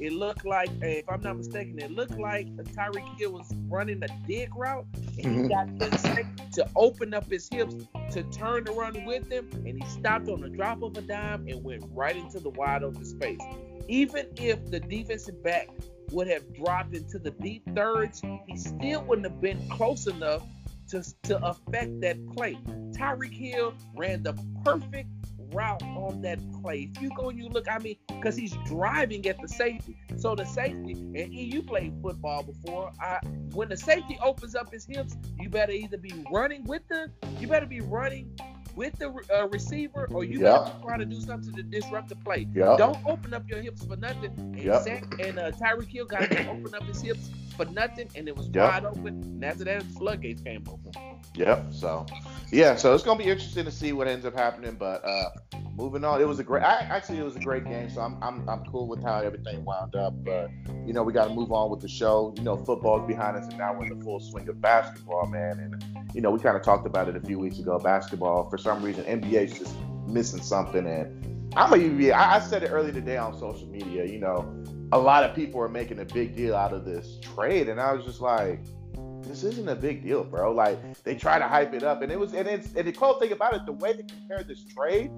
it looked like, if I'm not mistaken, it looked like Tyreek Hill was running a dig route, and mm-hmm. he got to open up his hips to turn to run with him, and he stopped on the drop of a dime and went right into the wide open space. Even if the defensive back would have dropped into the deep thirds, he still wouldn't have been close enough to, to affect that play. Tyreek Hill ran the perfect route on that play. If you go and you look, I mean, because he's driving at the safety. So the safety, and you played football before. I, when the safety opens up his hips, you better either be running with the, you better be running with the uh, receiver, or you yep. try to do something to disrupt the play. Yep. Don't open up your hips for nothing. And, yep. Zach, and uh, Tyreek Hill got to open up his hips for nothing, and it was yep. wide open. And after that, the floodgates came open. Yep. So, yeah. So it's gonna be interesting to see what ends up happening. But uh, moving on, it was a great. I, actually, it was a great game. So I'm, I'm I'm cool with how everything wound up. But you know, we got to move on with the show. You know, football's behind us, and now we're in the full swing of basketball, man. And you know, we kind of talked about it a few weeks ago. Basketball, for some reason, NBA's just missing something. And I'm a UVA. I, I said it earlier today on social media. You know, a lot of people are making a big deal out of this trade, and I was just like, this isn't a big deal, bro. Like they try to hype it up, and it was, and it's, and the cool thing about it, the way they compared this trade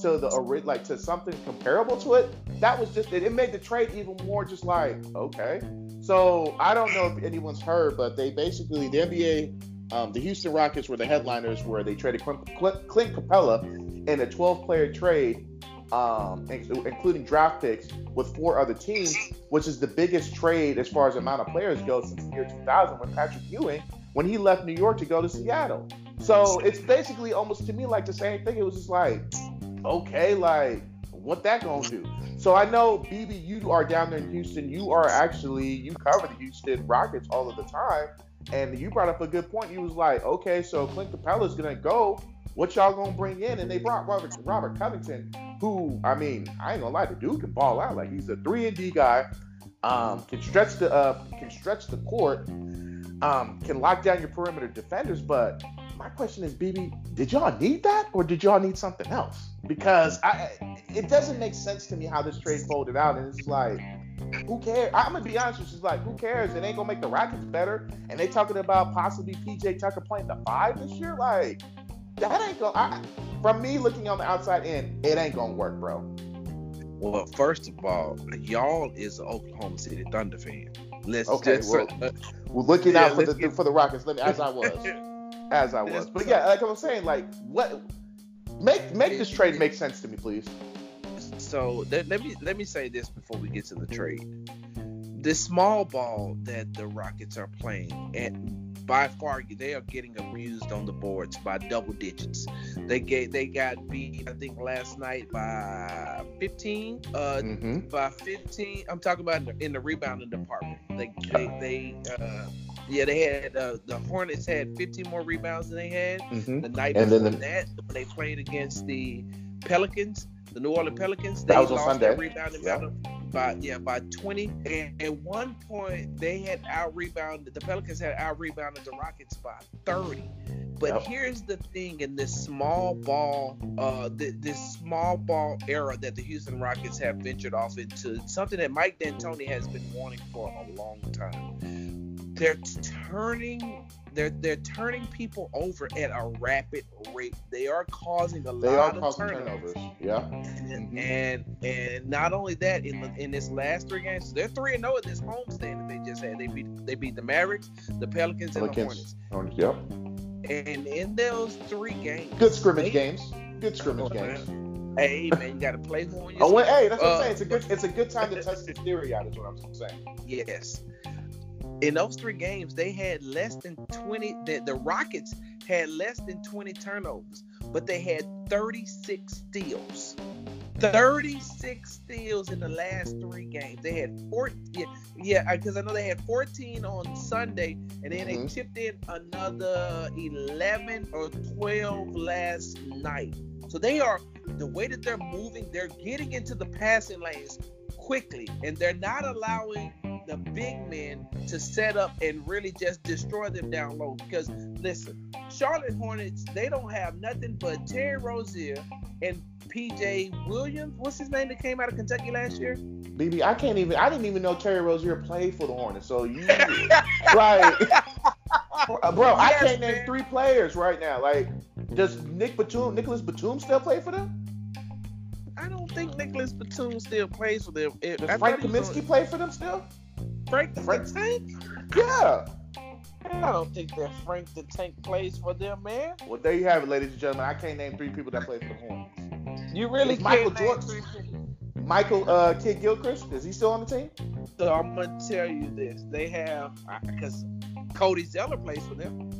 to the like to something comparable to it, that was just it. It made the trade even more just like okay. So I don't know if anyone's heard, but they basically the NBA, um, the Houston Rockets were the headliners where they traded Clint, Clint Capela in a 12-player trade um, including draft picks, with four other teams, which is the biggest trade as far as amount of players go since the year 2000 when Patrick Ewing, when he left New York to go to Seattle. So it's basically almost to me like the same thing. It was just like, okay, like what that gonna do? So I know BB, you are down there in Houston. You are actually you cover the Houston Rockets all of the time, and you brought up a good point. You was like, okay, so Clint Capela is gonna go what y'all gonna bring in? And they brought Robert Robert Covington, who I mean, I ain't gonna lie, the dude can ball out. Like he's a three and D guy, um, can stretch the uh, can stretch the court, um, can lock down your perimeter defenders. But my question is, BB, did y'all need that or did y'all need something else? Because I, it doesn't make sense to me how this trade folded out, and it's like. Who cares? I'm gonna be honest with you. It's like, who cares? It ain't gonna make the Rockets better. And they talking about possibly PJ Tucker playing the five this year. Like, that ain't gonna. I, from me looking on the outside in, it ain't gonna work, bro. Well, first of all, y'all is an Oklahoma City Thunder fan. Let's okay, just, well, uh, we're looking yeah, out for the get... for the Rockets. Let me, as I <laughs> was, as I was. But yeah, like I was saying, like what make make this trade make sense to me, please. So let, let me let me say this before we get to the trade. The small ball that the Rockets are playing, and by far they are getting abused on the boards by double digits. They get they got beat I think last night by 15. Uh, mm-hmm. by 15. I'm talking about in the, in the rebounding department. They they, they uh, yeah, they had uh, the Hornets had 15 more rebounds than they had mm-hmm. the night and before then the, that when they played against the Pelicans, the New Orleans Pelicans. They lost Sunday. their rebounding yeah. battle by yeah by 20 and at one point they had out rebounded the pelicans had out rebounded the rockets by 30 but yep. here's the thing in this small ball uh this small ball era that the houston rockets have ventured off into something that mike d'antoni has been wanting for a long time they're turning they're they're turning people over at a rapid rate. They are causing a they lot of turnovers. turnovers. Yeah. And, mm-hmm. and, and not only that, in the, in this last three games, they're three and zero oh in this homestand that they just had. They beat they beat the Mavericks, the Pelicans, and the Hornets. Yep. And in those three games, good scrimmage they, games. Good scrimmage oh, games. Hey man, you got to play more. Oh, well, hey, that's what uh, I'm saying. It's a good, it's a good time to test the theory out. Is what I'm saying. Yes, in those three games, they had less than 20. The, the Rockets had less than 20 turnovers, but they had 36 steals. 36 steals in the last three games. They had 14, yeah, because yeah, I know they had 14 on Sunday, and then mm-hmm. they chipped in another 11 or 12 last night. So they are the way that they're moving, they're getting into the passing lanes quickly, and they're not allowing the big men to set up and really just destroy them down low. Because listen, Charlotte Hornets, they don't have nothing but Terry Rozier and PJ Williams. What's his name that came out of Kentucky last year? BB, I can't even. I didn't even know Terry Rozier played for the Hornets. So you, <laughs> like, <laughs> bro, I can't name three players right now. Like, does Nick Batum, Nicholas Batum, still play for them? I don't think Nicholas Batum still plays for them. Does Frank Kaminsky play for them still? Frank the Frank Tank? Yeah. I don't think that Frank the Tank plays for them, man. Well, there you have it, ladies and gentlemen. I can't name three people that play for the Hornets. You really can't Michael Jordan. Michael uh, Kidd-Gilchrist is he still on the team? So I'm gonna tell you this: they have because Cody Zeller plays for them.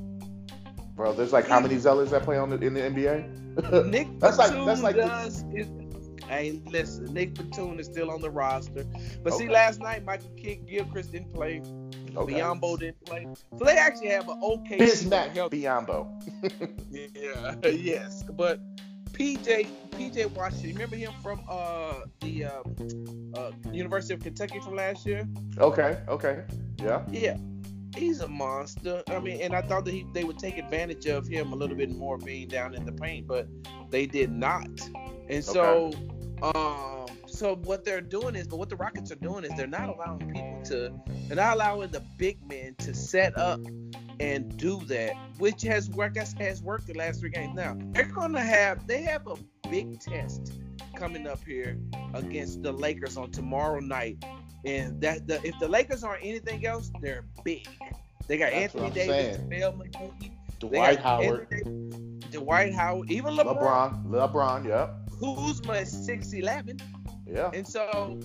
Bro, there's like how many Zellers that play on the, in the NBA? <laughs> Nick that's like that's like does is, Hey, listen, Nick Batum is still on the roster, but okay. see, last night Michael Kidd-Gilchrist didn't play. Okay. Biyombo didn't play, so they actually have an okay. Bismack Biyombo. yeah, <laughs> yes, but PJ PJ Washington. Remember him from uh, the uh, uh, University of Kentucky from last year? Okay, okay, yeah, yeah. He's a monster. I mean, and I thought that he, they would take advantage of him a little bit more being down in the paint, but they did not. And so, okay. Um, so what they're doing is, but what the Rockets are doing is they're not allowing people to, they're not allowing the big men to set up and do that, which has worked has worked the last three games. Now they're gonna have they have a big test coming up here against the Lakers on tomorrow night, and that the, if the Lakers aren't anything else, they're big. They got That's Anthony Davis, Phil McGee, Dwight Howard, Davis, Dwight Howard, even LeBron. LeBron, LeBron, yep. Kuzma is six eleven. Yeah. And so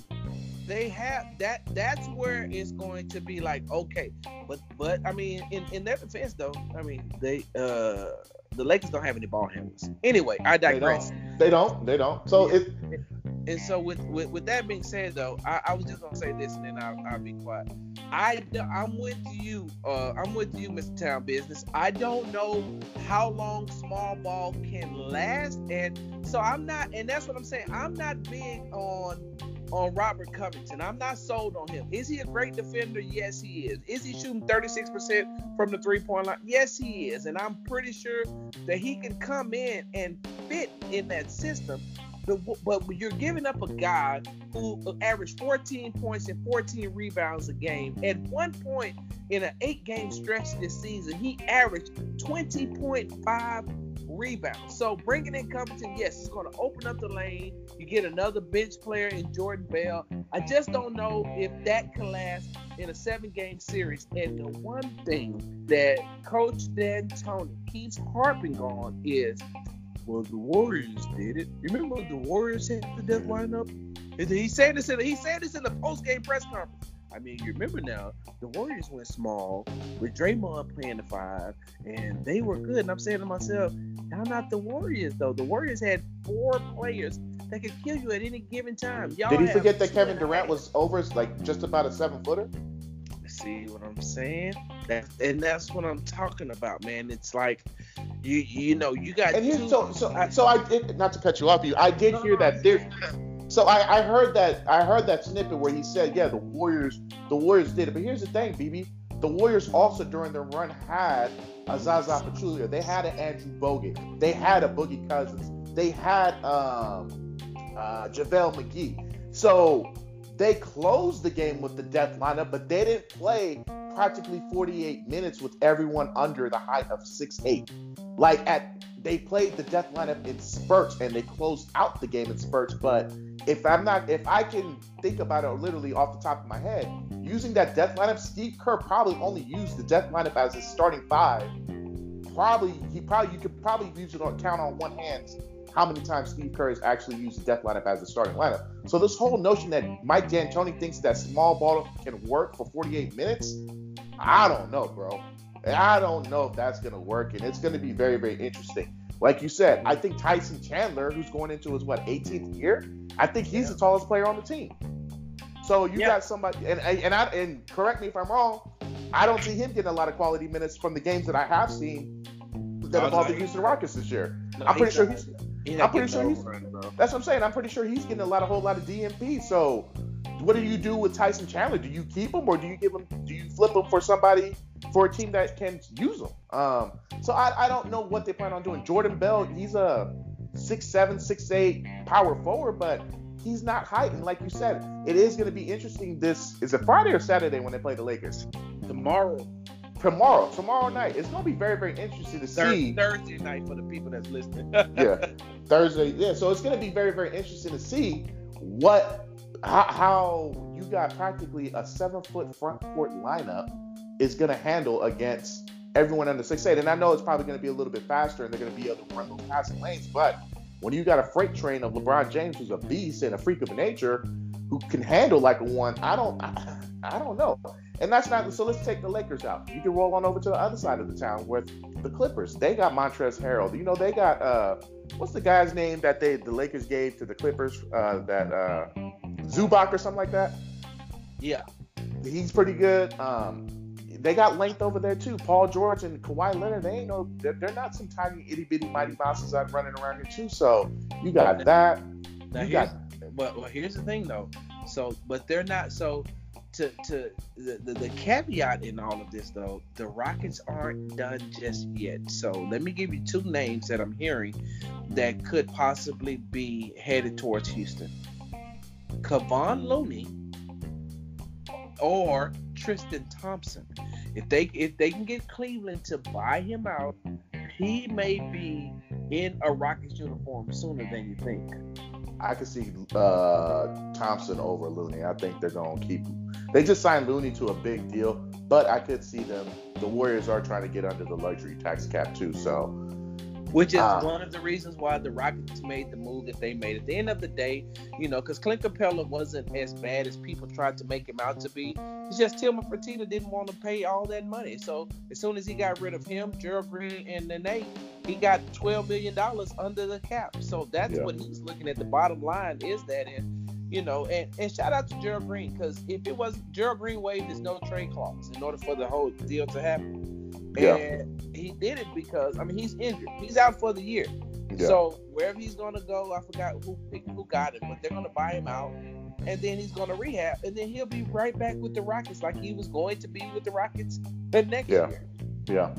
they have that that's where it's going to be like okay but but i mean in in their defense though i mean they uh the lakers don't have any ball handlers anyway i digress they don't they don't, they don't. so yeah. it and so with, with with that being said though I, I was just gonna say this and then I'll, I'll be quiet i i'm with you uh i'm with you mr town business i don't know how long small ball can last and so i'm not and that's what i'm saying i'm not big on on Robert Covington. I'm not sold on him. Is he a great defender? Yes, he is. Is he shooting 36% from the three point line? Yes, he is. And I'm pretty sure that he can come in and fit in that system. But you're giving up a guy who averaged 14 points and 14 rebounds a game. At one point in an eight game stretch this season, he averaged 20.5 rebounds. So bringing in Covington, yes, it's going to open up the lane. You get another bench player in Jordan Bell. I just don't know if that can last in a seven-game series. And the one thing that Coach D'Antoni keeps harping on is, well, the Warriors did it. Remember the Warriors had the death lineup? He said this in he said this in the post-game press conference. I mean, you remember now, the Warriors went small with Draymond playing the five, and they were good. And I'm saying to myself, now not the Warriors though. The Warriors had four players that could kill you at any given time. Y'all Did he forget that Kevin Durant was over like just about a seven footer? See what I'm saying? That and that's what I'm talking about, man. It's like you you know you got. And here's so so so I did not to cut you off. You I did hear that so I, I heard that I heard that snippet where he said, yeah, the Warriors, the Warriors did it. But here's the thing, BB, the Warriors also during their run had a Zaza Pachulia. They had an Andrew Bogut. They had a Boogie Cousins. They had um, uh, JaVale McGee. So they closed the game with the death lineup, but they didn't play practically 48 minutes with everyone under the height of six eight. Like at they played the death lineup in spurts and they closed out the game in spurts, but if I'm not, if I can think about it literally off the top of my head, using that death lineup, Steve Kerr probably only used the death lineup as his starting five. Probably, he probably, you could probably use it on count on one hand how many times Steve Kerr has actually used the death lineup as a starting lineup. So this whole notion that Mike D'Antoni thinks that small ball can work for 48 minutes, I don't know, bro. I don't know if that's gonna work, and it's gonna be very, very interesting. like you said, I think Tyson Chandler, who's going into his what 18th year, I think he's Yeah. the tallest player on the team. So you Yeah. got somebody, and and I and correct me if I'm wrong, I don't see him getting a lot of quality minutes from the games that I have seen that involve no, the Houston Rockets this year. No, I'm pretty sure not- he's. he's I'm pretty sure he's- overrun, bro. That's what I'm saying. I'm pretty sure he's getting a lot, a whole lot of DNP. So, what do you do with Tyson Chandler? Do you keep him or do you give him? Do you flip him for somebody for a team that can use him? Um, so I, I don't know what they plan on doing. Jordan Bell, he's a six seven, six eight power forward, but he's not height. And like you said, it is going to be interesting. This is it Friday or Saturday when they play the Lakers? Tomorrow, Tomorrow, tomorrow night. It's going to be very, very interesting to Thur- see. Thursday night for the people that's listening. <laughs> yeah, Thursday. Yeah, so it's going to be very, very interesting to see what how, how you got practically a seven foot front court lineup is going to handle against everyone under six eight. And I know it's probably going to be a little bit faster, and they're going to be able to run those passing lanes. But when you got a freight train of LeBron James, who's a beast and a freak of nature, who can handle like a one, I don't, I, I don't know. And that's not so. Let's take the Lakers out. You can roll on over to the other side of the town with the Clippers. They got Montrezl Harrell. You know they got uh, what's the guy's name that they the Lakers gave to the Clippers? Uh, that uh, Zubac or something like that. yeah, He's pretty good. Um, they got length over there too. Paul George and Kawhi Leonard. They ain't no. They're, they're not some tiny itty bitty mighty mouses out running around here too. So you got that. now You got but well, here's the thing though. So, but they're not so. To, to the, the, the caveat in all of this though, the Rockets aren't done just yet. So let me give you two names that I'm hearing that could possibly be headed towards Houston. Kevon Looney or Tristan Thompson. If they if they can get Cleveland to buy him out, he may be in a Rockets uniform sooner than you think. I could see uh, Thompson over Looney. I think they're gonna keep. They just signed Looney to a big deal, but I could see them. The Warriors are trying to get under the luxury tax cap too. So Which is Ah. one of the reasons why the Rockets made the move that they made. At the end of the day, you know, because Clint Capela wasn't as bad as people tried to make him out to be. It's just Tillman Fertitta didn't want to pay all that money. So as soon as he got rid of him, Gerald Green, and Nene, he got twelve million dollars under the cap. So that's Yeah. what he's looking at. The bottom line is that, and you know, and, and shout out to Gerald Green because if it was Gerald Green waived his no trade clause in order for the whole deal to happen. Yeah. And he did it because I mean he's injured. He's out for the year. yeah, So wherever he's gonna go, I forgot who picked, who got it, but they're gonna buy him out, and then he's gonna rehab, and then he'll be right back with the Rockets like he was going to be with the Rockets the next Yeah. year. yeah.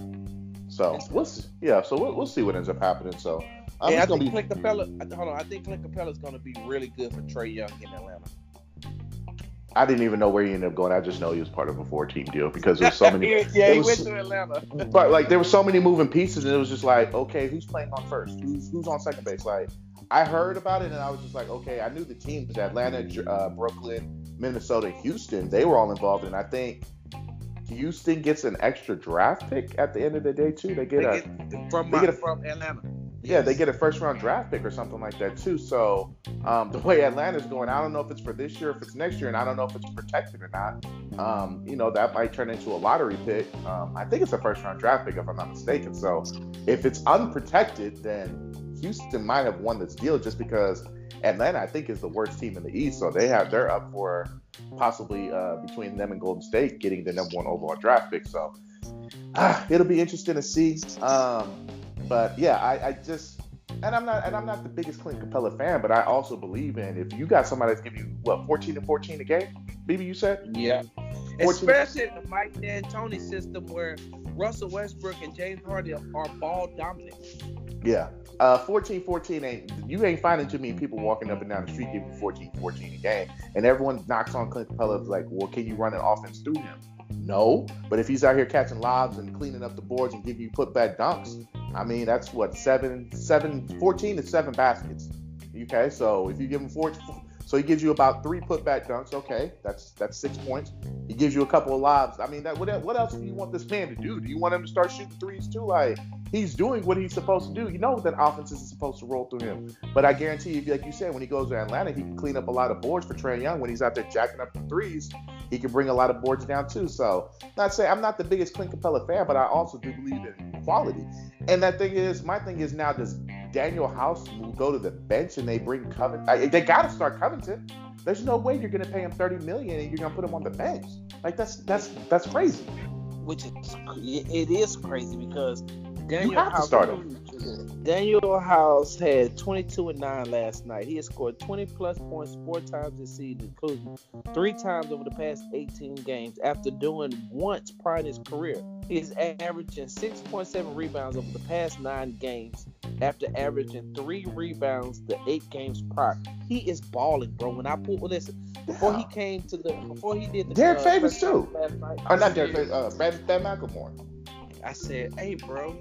So we'll see. yeah. So we'll, we'll see what ends up happening. So I'm and I think be. Clint Capela, hold on, I think Clint Capela is gonna be really good for Trae Young in Atlanta. I didn't even know where he ended up going. I just know he was part of a four-team deal because there's so <laughs> many. yeah, he was- went to Atlanta. <laughs> but like there were so many moving pieces, and it was just like, okay, who's playing on first? Who's who's on second base? Like I heard about it, and I was just like, okay, I knew the teams: Atlanta, uh, Brooklyn, Minnesota, Houston. They were all involved, and I think Houston gets an extra draft pick at the end of the day too. They get They a get- from they get a- from Atlanta. Yeah, they get a first round draft pick or something like that too. So um, the way Atlanta's going, I don't know if it's for this year, if it's next year, and I don't know if it's protected or not. Um, you know, that might turn into a lottery pick. Um, I think it's a first round draft pick if I'm not mistaken. So if it's unprotected, then Houston might have won this deal just because Atlanta, I think, is the worst team in the East. So they have they're up for possibly uh, between them and Golden State getting the number one overall draft pick. So ah, it'll be interesting to see. Um, but yeah, I, I just and I'm not and I'm not the biggest Clint Capela fan, but I also believe in if you got somebody that's giving you what 14 and 14 a game, maybe you said Yeah. 14 Especially in the Mike D'Antoni system where Russell Westbrook and James Harden are ball dominant. yeah. Uh, 14 14 ain't you ain't finding too many people walking up and down the street giving 14 14 a game, and everyone knocks on Clint Capela like, well, can you run an offense through him? No, but if he's out here catching lobs and cleaning up the boards and giving you put back dunks, I mean that's what seven seven 14 is seven baskets. Okay, so if you give him four, so he gives you about three putback dunks. Okay, that's that's six points. He gives you a couple of lobs. I mean, that what what else do you want this man to do? Do you want him to start shooting threes too? Like he's doing what he's supposed to do. You know that offense is supposed to roll through him. But I guarantee you, like you said, when he goes to Atlanta, he can clean up a lot of boards for Trae Young when he's out there jacking up the threes. He can bring a lot of boards down too. So, not say I'm not the biggest Clint Capela fan, but I also do believe in quality. And that thing is, my thing is now does Danuel House go to the bench and they bring Covington? They got to start Covington. There's no way you're going to pay him 30 million and you're going to put him on the bench. Like that's that's that's crazy. Which is it is crazy because Danuel you have House, to start him. Danuel House had 22 and 9 last night. He has scored 20 plus points four times this season, including three times over the past 18 games after doing once prior to his career. He is averaging 6.7 rebounds over the past nine games after averaging three rebounds the eight games prior. He is balling, bro. When I put well, listen, before he came to the before he did the Derek uh, Favors too. Night, or not Derrick Favors, uh, Brad, Brad McLemore. I said, hey, bro,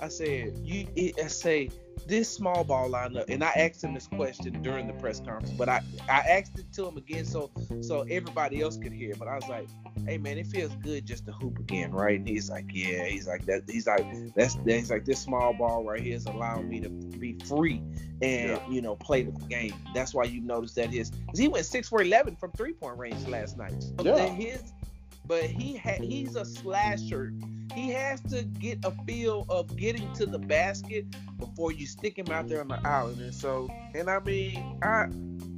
I said, you. I say this small ball lineup, and I asked him this question during the press conference, but I I asked it to him again so so everybody else could hear. But I was like, hey man, it feels good just to hoop again, right? And he's like, yeah. He's like that. He's like that's. He's like this small ball right here is allowing me to be free and yeah. you know play the game. That's why you notice that his he went six for eleven from three point range last night. So yeah. his but he ha- he's a slasher. He has to get a feel of getting to the basket before you stick him out there on the island. And so, and I mean, I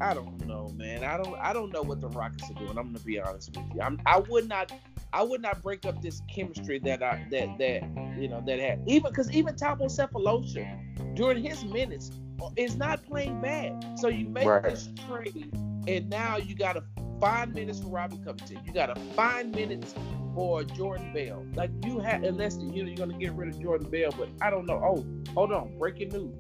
I don't know, man. I don't I don't know what the Rockets are doing. I'm gonna be honest with you. I'm I would not I would not break up this chemistry that I that that you know that had even because even Thabo Sefolosha during his minutes uh, is not playing bad. So you make right. this trade and now you got to find minutes for Robert Covington. You got to find minutes for Jordan Bell. Like you have, unless you know you're gonna get rid of Jordan Bell, but I don't know. Oh, hold on, breaking news.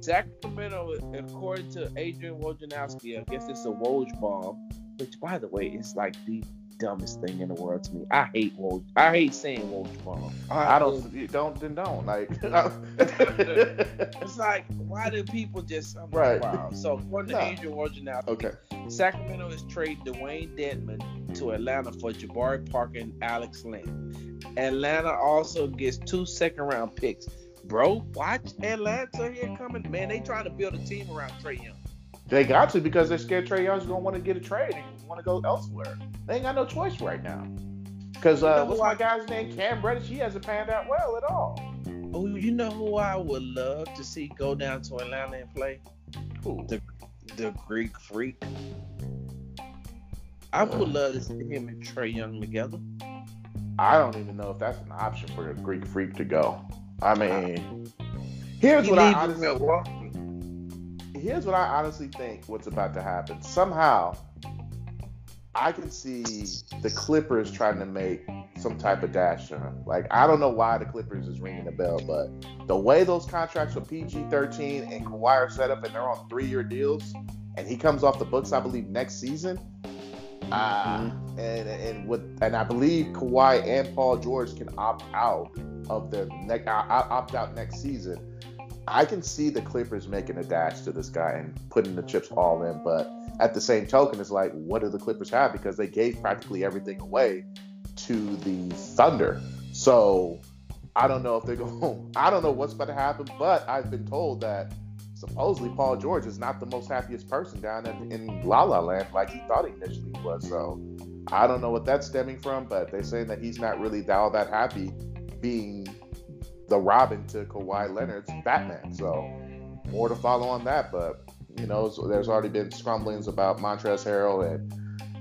<laughs> Sacramento, according to Adrian Wojnarowski, I guess it's a Woj bomb. Which, by the way, is like the dumbest thing in the world to me. I hate Woj. I hate saying Woj bomb. I, I don't. Don't then don't like. <laughs> <laughs> it's like why do people just? I'm right. Like, wow. So according to Adrian Wojnarowski, okay. Sacramento is trading Dewayne Dedmon to Atlanta for Jabari Parker and Alex Len. Atlanta also gets two second round picks. Bro, watch Atlanta here coming. Man, they trying to build a team around Trae Young. They got to because they're scared Trae Young's gonna want to get a trade and want to go elsewhere. They ain't got no choice right now. Because uh, what's my guy's name? Cam Reddish. He hasn't panned out well at all. Oh, you know who I would love to see go down to Atlanta and play? Who? The the Greek Freak. I would love to see him and Trae Young together. I don't even know if that's an option for the Greek Freak to go. I mean, here's what I honestly, here's what I honestly think what's about to happen. Somehow, I can see the Clippers trying to make some type of dash him. Like I don't know why the Clippers is ringing the bell, but the way those contracts with PG thirteen and Kawhi are set up, and they're on three year deals, and he comes off the books, I believe next season. Uh, mm-hmm. and and with and I believe Kawhi and Paul George can opt out of the next opt out next season. I can see the Clippers making a dash to this guy and putting the chips all in, but at the same token, it's like, what do the Clippers have? Because they gave practically everything away to the Thunder. So I don't know if they're <laughs> going. I don't know what's about to happen, but I've been told that supposedly Paul George is not the most happiest person down in, in La La Land like he thought he initially was. So I don't know what that's stemming from, but they're saying that he's not really all that happy being the Robin to Kawhi Leonard's Batman. So more to follow on that, but you know, so there's already been scrumblings about Montrezl Harrell and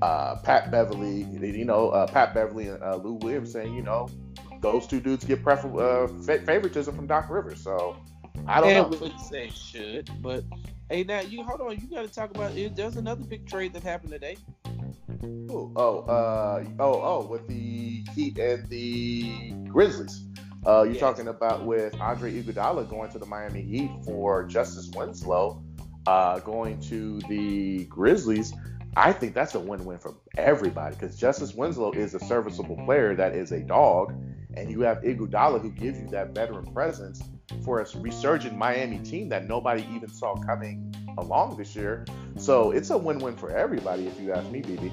uh, Pat Beverley. You know, uh, Pat Beverley and uh, Lou Williams saying, you know, those two dudes get prefer- uh, favoritism from Doc Rivers. So I don't and know. would say should, but hey, now you hold on. You got to talk about it. There's another big trade that happened today. Ooh, oh, uh, oh, oh, with the Heat and the Grizzlies. Uh, you're yes. talking about with Andre Iguodala going to the Miami Heat for Justice Winslow uh, going to the Grizzlies. I think that's a win-win for everybody because Justice Winslow is a serviceable player that is a dog, and you have Iguodala who gives you that veteran presence for a resurgent Miami team that nobody even saw coming along this year. So it's a win-win for everybody, if you ask me, BB.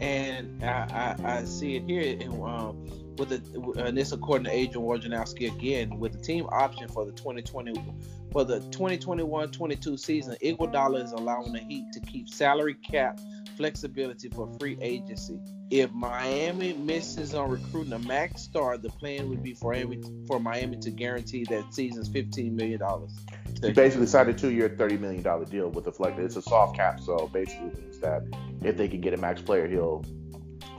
And I, I, I see it here. And, um, with the and this according to Adrian Wojnarowski again with the team option for the 2020 for the 2021-22 season, Iguodala is allowing the Heat to keep salary cap flexibility for free agency. If Miami misses on recruiting a max star, the plan would be for Miami, for Miami to guarantee that season's $15 million. He basically signed a two-year, thirty million dollar deal with the flex. It's a soft cap, so basically means that if they can get a max player, he'll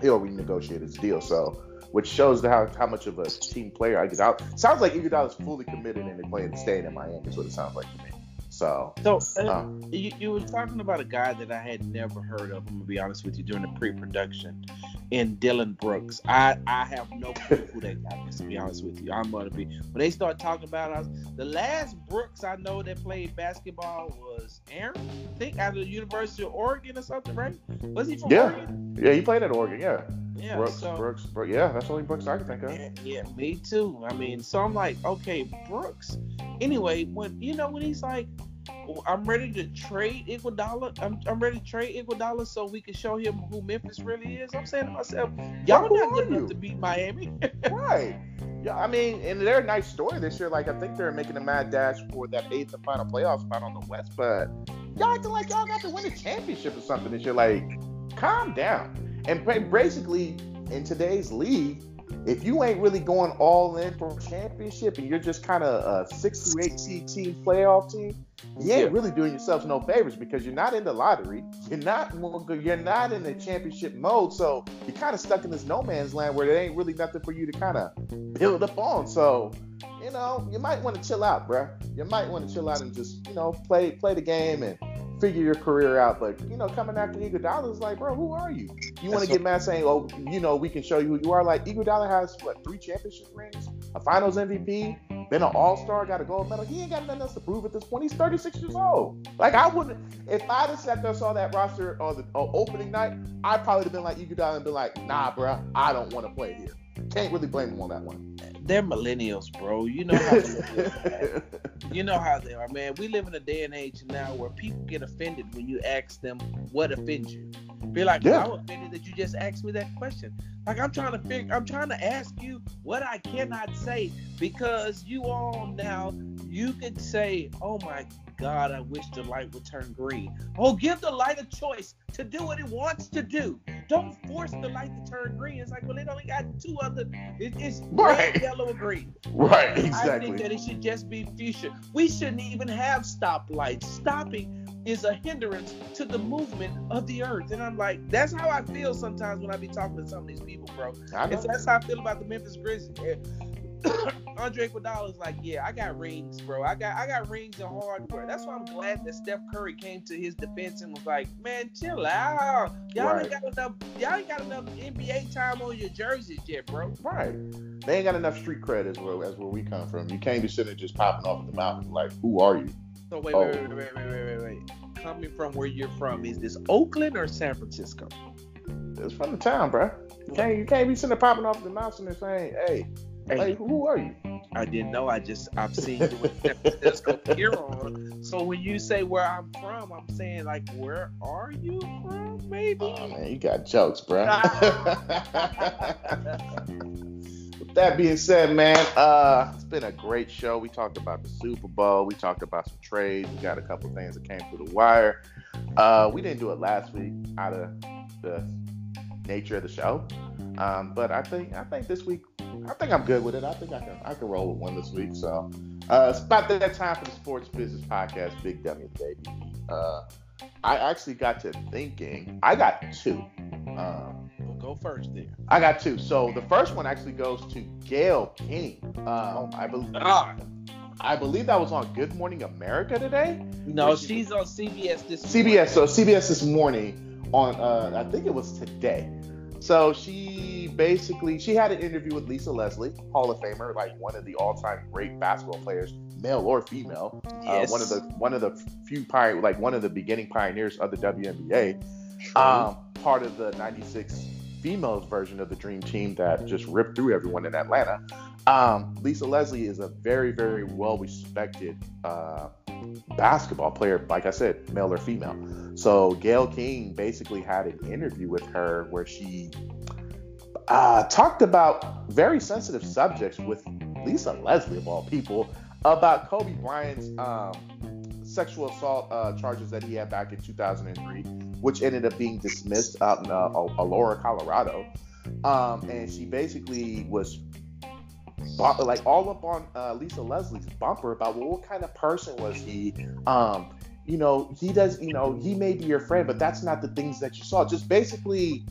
he'll renegotiate his deal. So, which shows how how much of a team player I get out. Sounds like Iguodala is fully committed and playing staying in Miami. Is what it sounds like to me. So, so uh, uh, you, you were talking about a guy that I had never heard of. I'm gonna be honest with you during the pre-production, in Dillon Brooks. I I have no clue who that guy is. To be honest with you, I'm gonna be. When they start talking about us, the last Brooks I know that played basketball was Aaron. I think out of the University of Oregon or something, right? Was he from yeah. Oregon? Yeah, he played at Oregon. Yeah. Yeah, Brooks, so, Brooks, Brooks, yeah, that's the only Brooks I can think of. Yeah, yeah, me too. I mean, so I'm like, okay, Brooks. Anyway, when you know when he's like, oh, I'm ready to trade Iguodala. I'm, I'm ready to trade Iguodala so we can show him who Memphis really is. I'm saying to myself, y'all Who not good you? enough to beat Miami. <laughs> right. Yeah, I mean, and they're a nice story this year. Like, I think they're making a mad dash for that eighth and final playoff spot on the West, but y'all acting like y'all got to win a championship or something this year. Like, calm down. And basically, in today's league, if you ain't really going all in for a championship and you're just kind of a six to eight seed team playoff team, you ain't Yeah. really doing yourselves no favors because you're not in the lottery. You're not you're not in the championship mode, so you're kind of stuck in this no man's land where there ain't really nothing for you to kind of build up on. So, you know, you might want to chill out, bruh. You might want to chill out and just, you know, play play the game and figure your career out. But you know, coming after Iguodala is like, bro, who are you? You want to get mad saying, oh, you know, we can show you who you are. Like Iguodala has what three championship rings, a Finals MVP, been an All Star, got a gold medal. He ain't got nothing else to prove at this point. He's 36 years old. Like I wouldn't, if I'd have sat there saw that roster on the on opening night, I'd probably have been like Iguodala and been like, nah, bro, I don't want to play here. Can't really blame him on that one. They're millennials, bro. You know how <laughs> you know how they are, man. We live in a day and age now where people get offended when you ask them what offends you. Be like, Yeah. I'm offended that you just asked me that question. Like I'm trying to figure, I'm trying to ask you what I cannot say because you all now you could say, oh my God, I wish the light would turn green. Oh, give the light a choice to do what it wants to do. Don't force the light to turn green. It's like, well, it only got two other. It, it's Right. red, yellow, or green. right, exactly. I think that it should just be future. We shouldn't even have stoplights. Stopping is a hindrance to the movement of the earth. And I'm like, that's how I feel sometimes when I be talking to some of these people, bro. I know. It's, that's how I feel about the Memphis Grizzlies. Yeah. Andre Iguodala is like, yeah, I got rings, bro. I got I got rings and hardware. That's why I'm glad that Steph Curry came to his defense and was like, man, chill out. Y'all Right. ain't got enough. Y'all ain't got enough NBA time on your jerseys yet, bro. Right. They ain't got enough street cred as well as where we come from. You can't be sitting there just popping off the mountain like, who are you? So wait, Oh. wait, wait, oh. wait, wait, wait, wait, wait. Coming from where you're from, is this Oakland or San Francisco? It's from the town, bro. You can't you can't be sitting there popping off the mountain and saying, hey, Hey, hey, who are you? I didn't know. I just I've seen you with San Francisco here on. So when you say where I'm from, I'm saying like, where are you from? Maybe. Oh man, you got jokes, bro. <laughs> With that being said, man, uh, it's been a great show. We talked about the Super Bowl. We talked about some trades. We got a couple things that came through the wire. Uh, we didn't do it last week out of the nature of the show, um, but I think I think this week I think I'm good with it. I think I can I can roll with one this week. So uh, it's about that time for the Sports Business Podcast, Big Dummy Baby. Uh, I actually got to thinking. I got two. Um, Well, go first there. I got two. So the first one actually goes to Gayle King. Um, I believe Ah, I believe that was on Good Morning America today. no, she's on CBS this. CBS. So CBS this morning on uh, I think it was today. So she basically she had an interview with Lisa Leslie, Hall of Famer, like one of the all-time great basketball players, male or female. Yes. Uh, one of the one of the few pioneer, like one of the beginning pioneers of the WNBA. Um, part of the '96 females version of the Dream Team that just ripped through everyone in Atlanta. Um, Lisa Leslie is a very, very well respected uh, basketball player, like I said, male or female. So Gayle King basically had an interview with her where she uh, talked about very sensitive subjects with Lisa Leslie, of all people, about Kobe Bryant's um, sexual assault uh, charges that he had back in 2003, which ended up being dismissed out in uh, Aurora, Colorado. Um, and she basically was like all up on uh, Lisa Leslie's bumper about well, what kind of person was he? Um, you know, he does, you know, he may be your friend, but that's not the things that you saw. Just basically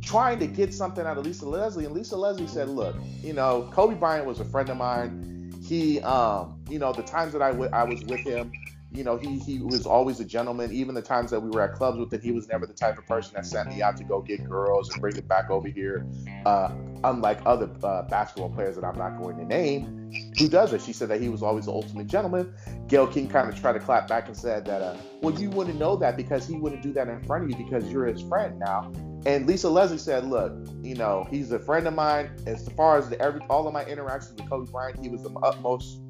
trying to get something out of Lisa Leslie. And Lisa Leslie said, look, you know, Kobe Bryant was a friend of mine. He, um, you know, the times that I, w- I was with him, you know, he he was always a gentleman. Even the times that we were at clubs with him, he was never the type of person that sent me out to go get girls and bring it back over here. Uh, unlike other uh, basketball players that I'm not going to name, who does it? She said that he was always the ultimate gentleman. Gayle King kind of tried to clap back and said that, uh, well, you wouldn't know that because he wouldn't do that in front of you because you're his friend now. And Lisa Leslie said, look, you know, he's a friend of mine. As far as the, every all of my interactions with Kobe Bryant, he was the utmost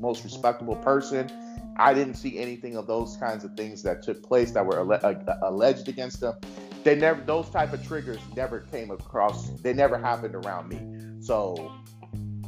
most respectable person. I didn't see anything of those kinds of things that took place that were alle- uh, alleged against him. They never, those type of triggers never came across. They never happened around me. So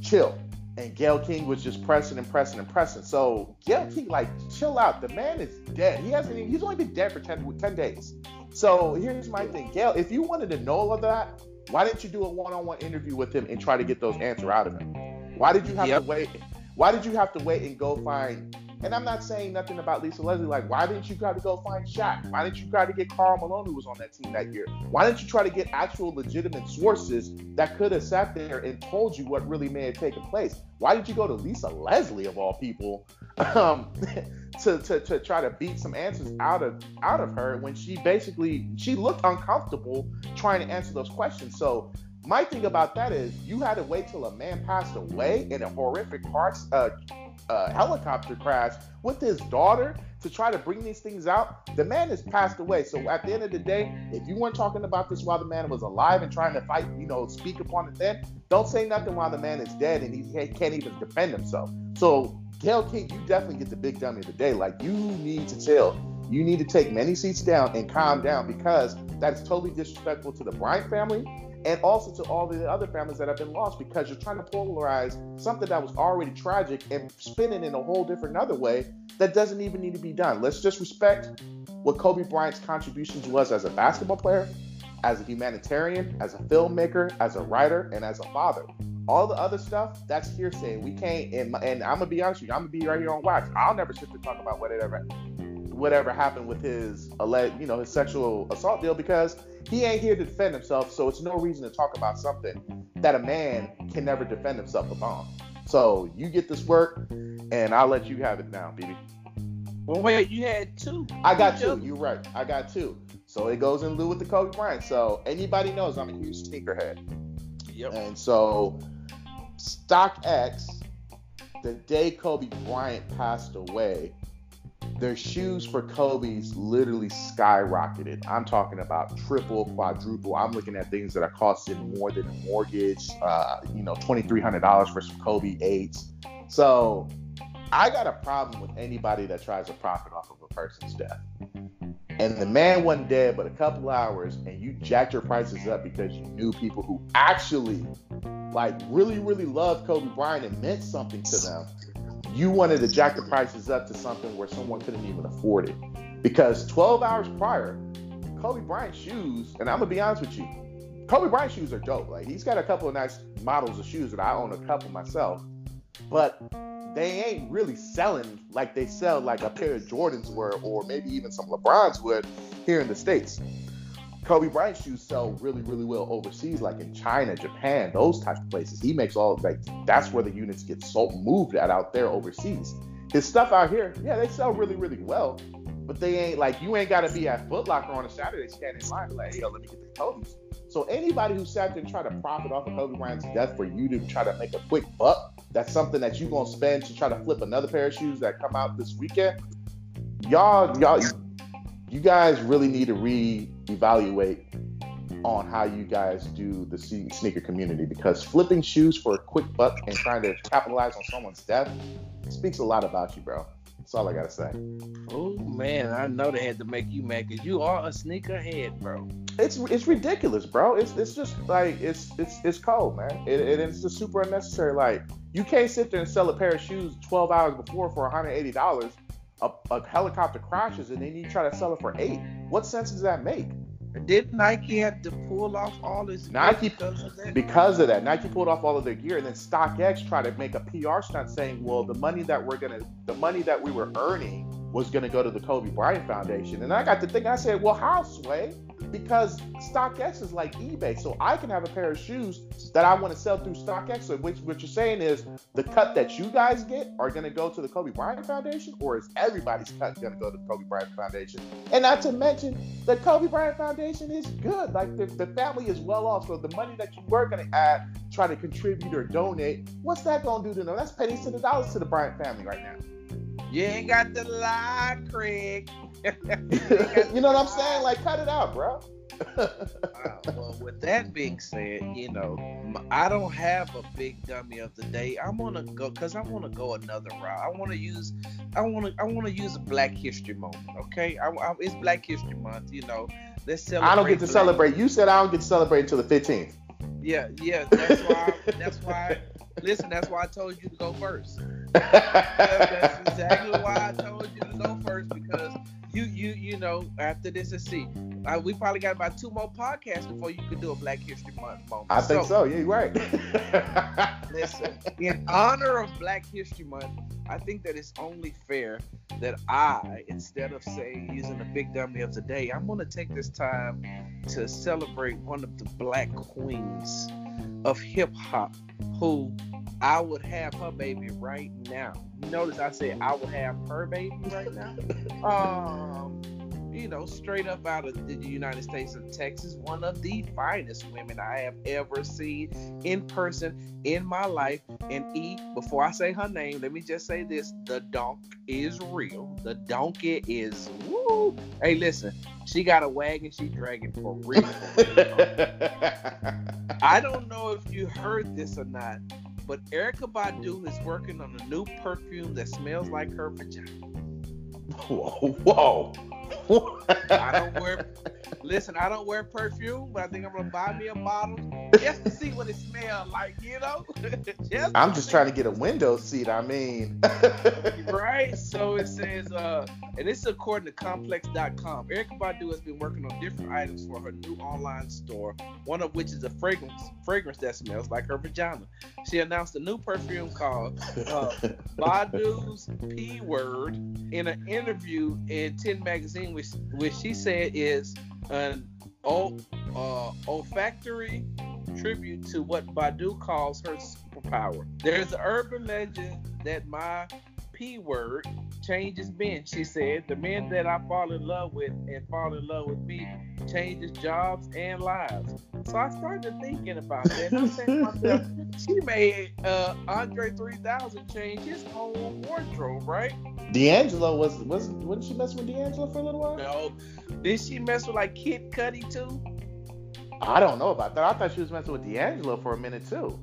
chill. And Gayle King was just pressing and pressing and pressing. So Gayle King, like, chill out. The man is dead. He hasn't. Even, he's only been dead for 10, 10 days. So here's my thing, Gayle. If you wanted to know all of that, why didn't you do a one-on-one interview with him and try to get those answers out of him? Why did you have yep. to wait? Why did you have to wait and go find and I'm not saying nothing about Lisa Leslie. Like, why didn't you try to go find Shaq? Why didn't you try to get Karl Malone, who was on that team that year? Why didn't you try to get actual legitimate sources that could have sat there and told you what really may have taken place? Why did you go to Lisa Leslie of all people <laughs> um, <laughs> to, to, to try to beat some answers out of out of her when she basically she looked uncomfortable trying to answer those questions? So my thing about that is you had to wait till a man passed away in a horrific car uh, uh, helicopter crash with his daughter to try to bring these things out. The man has passed away. So at the end of the day, if you weren't talking about this while the man was alive and trying to fight, you know, speak upon it then, don't say nothing while the man is dead and he can't even defend himself. So Gayle King, you definitely get the big dummy of the day. Like you need to chill. You need to take many seats down and calm down because that is totally disrespectful to the Bryant family and also to all the other families that have been lost because you're trying to polarize something that was already tragic and spin it in a whole different other way that doesn't even need to be done. Let's just respect what Kobe Bryant's contributions was as a basketball player, as a humanitarian, as a filmmaker, as a writer, and as a father. All the other stuff, that's hearsay. We can't, and, and I'm gonna be honest with you, I'm gonna be right here on wax. I'll never sit to talk about whatever whatever happened with his alleged, you know, his sexual assault deal because he ain't here to defend himself. So it's no reason to talk about something that a man can never defend himself upon. So you get this work, and I'll let you have it now, BB. Well, wait, you had two. I got two. You're right. I got two. So it goes in lieu with the Kobe Bryant. So anybody knows I'm a huge sneakerhead. Yep. And so StockX, the day Kobe Bryant passed away, their shoes for Kobe's literally skyrocketed. I'm talking about triple, quadruple. I'm looking at things that are costing more than a mortgage. Uh, you know, twenty three hundred dollars for some Kobe eights. So I got a problem with anybody that tries to profit off of a person's death. And the man wasn't dead but a couple hours, and you jacked your prices up because you knew people who actually, like, really, really loved Kobe Bryant and meant something to them you wanted to jack the prices up to something where someone couldn't even afford it. Because 12 hours prior, Kobe Bryant shoes, and I'm gonna be honest with you, Kobe Bryant shoes are dope. Like he's got a couple of nice models of shoes that I own a couple myself, but they ain't really selling like they sell like a pair of Jordans were, or maybe even some LeBrons would here in the states. Kobe Bryant shoes sell really, really well overseas, like in China, Japan, those types of places. He makes all like that's where the units get sold, moved at out there overseas. His stuff out here, yeah, they sell really, really well, but they ain't like you ain't got to be at Foot Locker on a Saturday standing in line like, yo, let me get the Kobe's. So anybody who sat there and tried to profit off of Kobe Bryant's death for you to try to make a quick buck, that's something that you gonna spend to try to flip another pair of shoes that come out this weekend. Y'all, y'all, you guys really need to reevaluate on how you guys do the sneaker community because flipping shoes for a quick buck and trying to capitalize on someone's death speaks a lot about you, bro. That's all I gotta say. Oh man, I know they had to make you mad because you are a sneakerhead, bro. It's it's ridiculous, bro. It's it's just like it's it's it's cold, man. It, it, it's just super unnecessary. Like you can't sit there and sell a pair of shoes 12 hours before for 180 dollars a, a helicopter crashes and then you try to sell it for eight. What sense does that make? Did Nike have to pull off all his Nike because of that? because of that. Nike pulled off all of their gear, and then StockX tried to make a PR stunt saying, "Well, the money that we're gonna, the money that we were earning was gonna go to the Kobe Bryant Foundation." And I got to think, I said, "Well, how, Sway? Because StockX is like eBay, so I can have a pair of shoes that I want to sell through StockX. So which, what you're saying is the cut that you guys get are gonna go to the Kobe Bryant Foundation, or is everybody's cut gonna go to the Kobe Bryant Foundation? And not to mention, the Kobe Bryant Foundation is good. Like the, the family is well off, so the money that you were gonna add, try to contribute or donate, what's that gonna do to them? That's pennies to the dollars to the Bryant family right now. You ain't got the lie, Craig. <laughs> you know what I'm saying? Like, cut it out, bro. Wow. Well, with that being said, you know, I don't have a big dummy of the day. I'm gonna go because I want to go another route. I want to use, I want to, I want to use a Black History moment. Okay, I, I, it's Black History Month. You know, let's celebrate. I don't get to Black- celebrate. You said I don't get to celebrate until the 15th. Yeah, yeah. That's why. that's why. Listen, that's why I told you to go first. <laughs> That's exactly why I told you to go first because you you you know after this is see uh, we probably got about two more podcasts before you could do a Black History Month moment. I think so. Yeah, you're right. <laughs> Listen, in honor of Black History Month, I think that it's only fair that I, instead of saying using the big dummy of the day, I'm gonna take this time to celebrate one of the black queens of hip hop who I would have her baby right now. You notice I said I would have her baby right now. <laughs> Um, you know, straight up out of the United States of Texas, one of the finest women I have ever seen in person in my life. And E, before I say her name, let me just say this: the donk is real. The donkey is woo. Hey, listen, she got a wagon, she dragging for real. For <laughs> real. I don't know if you heard this or not, but Erykah Badu is working on a new perfume that smells like her vagina. whoa, whoa. I don't wear. Listen, I don't wear perfume, but I think I'm gonna buy me a bottle just to see what it smells like. You know, <laughs> just I'm just trying to get a window seat. I mean, <laughs> right? So it says, uh, and this is according to Complex.com. Erykah Badu has been working on different items for her new online store, one of which is a fragrance fragrance that smells like her vagina. She announced a new perfume called uh, <laughs> Badu's P Word in an interview in 10 magazine, which which she said is an ol- uh, olfactory tribute to what Badu calls her superpower. There's an urban legend that my P word changes men. She said the men that I fall in love with and fall in love with me changes jobs and lives. So I started thinking about that. I'm saying myself, <laughs> she made uh, Andre 3000 change his whole wardrobe, right? D'Angelo was was wasn't she messing with D'Angelo for a little while? No. Did she mess with like Kid Cudi too? I don't know about that. I thought she was messing with D'Angelo for a minute too.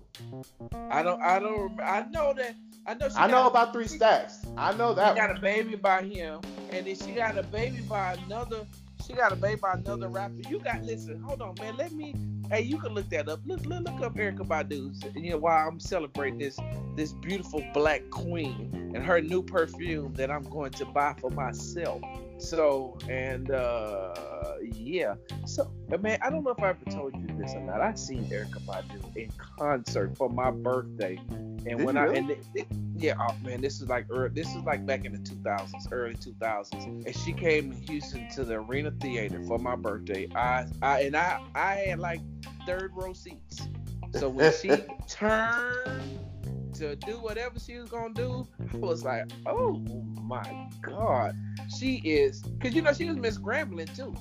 I don't. I don't. I know that. I know. She I know about three stacks. I know that. She got a baby by him, and then she got a baby by another. She got a baby by another rapper. You got listen. Hold on, man. Let me. Hey, you can look that up. Look, look, look up Erykah Badu's. You know, while I'm celebrating this this beautiful black queen and her new perfume that I'm going to buy for myself. So and uh yeah. So man, I don't know if I ever told you this or not. I seen Erykah Badu in concert for my birthday, and Did when I really? and it, it- yeah, oh man, this is like early, this is like back in the 2000s, early 2000s, and she came to Houston to the Arena Theater for my birthday. I, I and I I had like third row seats. So when she <laughs> turned to do whatever she was gonna do, I was like, oh my god, she is, cause you know she was Miss Grambling too.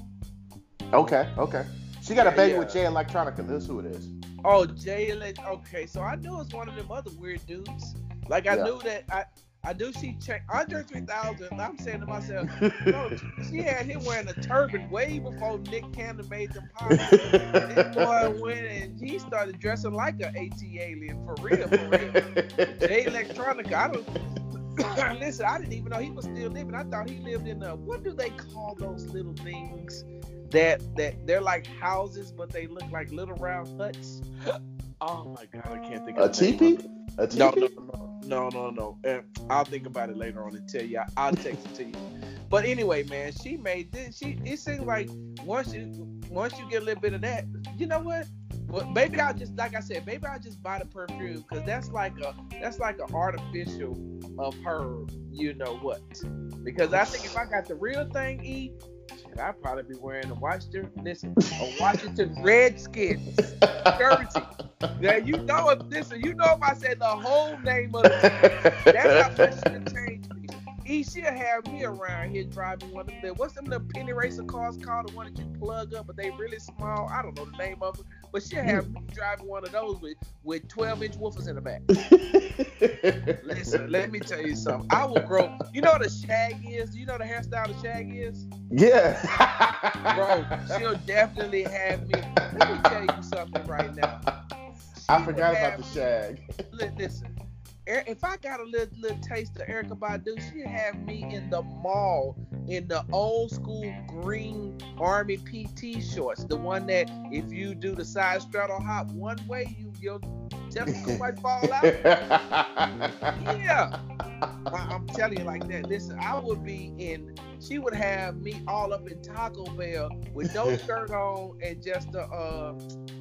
Okay, okay. She got a baby yeah. with Jay Electronica. This who it is. Oh, Jay, Ele- okay, so I knew it was one of them other weird dudes. Like I Yeah. knew that I. I do see checked Andre 3000. I'm saying to myself, <laughs> no, she had him wearing a turban way before Nick Cannon made them popular. This <laughs> boy went and he started dressing like an AT alien for real, for real. Jay Electronica. I don't <coughs> listen. I didn't even know he was still living. I thought he lived in a what do they call those little things that that they're like houses, but they look like little round huts. <gasps> Oh my god, I can't think A of the teepee? of. A teepee? No, no, no, no, No, no, no. Uh, I'll think about it later on and tell you. I'll text it to you. But anyway, man, she made this. She it seems like once you once you get a little bit of that, you know what? Well, maybe I'll just like I said, maybe I'll just buy the perfume because that's like a that's like an artificial of her, you know what? Because I think if I got the real thing, E, and I'd probably be wearing a Washington, listen, a Washington Redskins jersey. Now you know if listen, you know if I said the whole name of the that's how <laughs> much she changed me. He should have me around here driving one of them. What's them the penny racer cars called? The one that you plug up, but they really small. I don't know the name of it, but she'll have me driving one of those with with 12 inch woofers in the back. <laughs> Listen, let me tell you something. I will grow. You know what a shag is? You know the hairstyle the shag is? Yeah. Bro, she'll <laughs> definitely have me. Let me tell you something right now. I forgot about the shag. Li- Listen, if I got a little little taste of Erykah Badu, she'd have me in the mall in the old school green army PT shorts, the one that if you do the side straddle hop one way, you your testicle might fall out. <laughs> Yeah, I, I'm telling you like that. Listen, I would be in. She would have me all up in Taco Bell with no <laughs> shirt on and just a uh,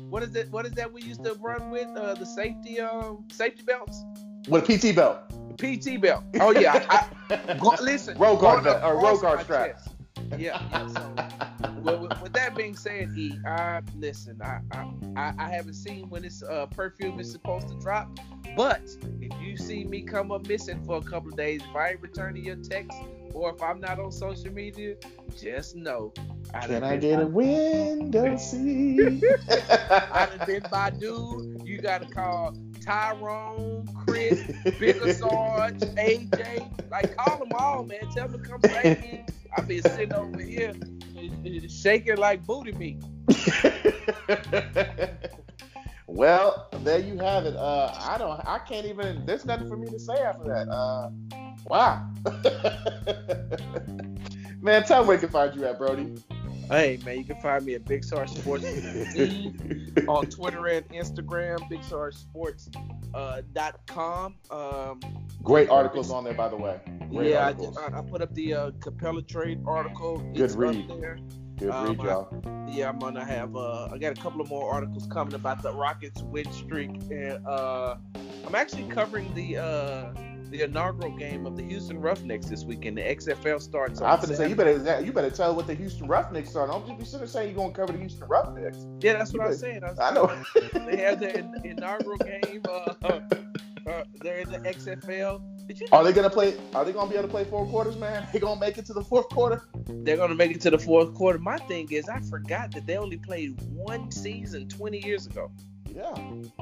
what is it? What is that we used to run with? Uh, the safety um safety belts. With a PT belt. PT belt. Oh yeah. I, go, <laughs> listen. Road guard belt, or road guard strap. Yeah. yeah so, well, with, with that being said, E, I listen. I, I I haven't seen when this uh, perfume is supposed to drop, but if you see me come up missing for a couple of days, if I ain't returning your text or if I'm not on social media, just know. I Can I get a window <laughs> seat? I done been by dude. You gotta call Tyrone, Chris, Bigger <laughs> Sarge, AJ. Like call them all, man. Tell them to come save me. I been sitting over here shaking like booty meat. <laughs> well, there you have it. Uh, I don't. I can't even. There's nothing for me to say after that. Uh, wow. <laughs> Man, tell me where can find you at, Brody. Hey man, you can find me at Big Sarge Sports <laughs> <laughs> on Twitter and Instagram. Big Sarge Sports uh, dot com. Um, Great articles on there, by the way. Great yeah, I, did- I, I put up the uh, Capela trade article. Good It's read. there. Good um, read, y'all. Yeah, I'm gonna have. Uh, I got a couple of more articles coming about the Rockets win streak, and uh, I'm actually covering the uh, the inaugural game of the Houston Roughnecks this weekend. The XFL starts. On I'm gonna say you better you better tell what the Houston Roughnecks are. Don't just be sitting saying you're gonna cover the Houston Roughnecks. Yeah, that's what I was saying. I, was I know. they have their in- inaugural game. Uh, uh, they're in the XFL. You know Are they gonna play? Are they gonna be able to play four quarters, man? <laughs> They gonna make it to the fourth quarter? they're gonna make it to the fourth quarter? My thing is, I forgot that they only played one season 20 years ago. Yeah,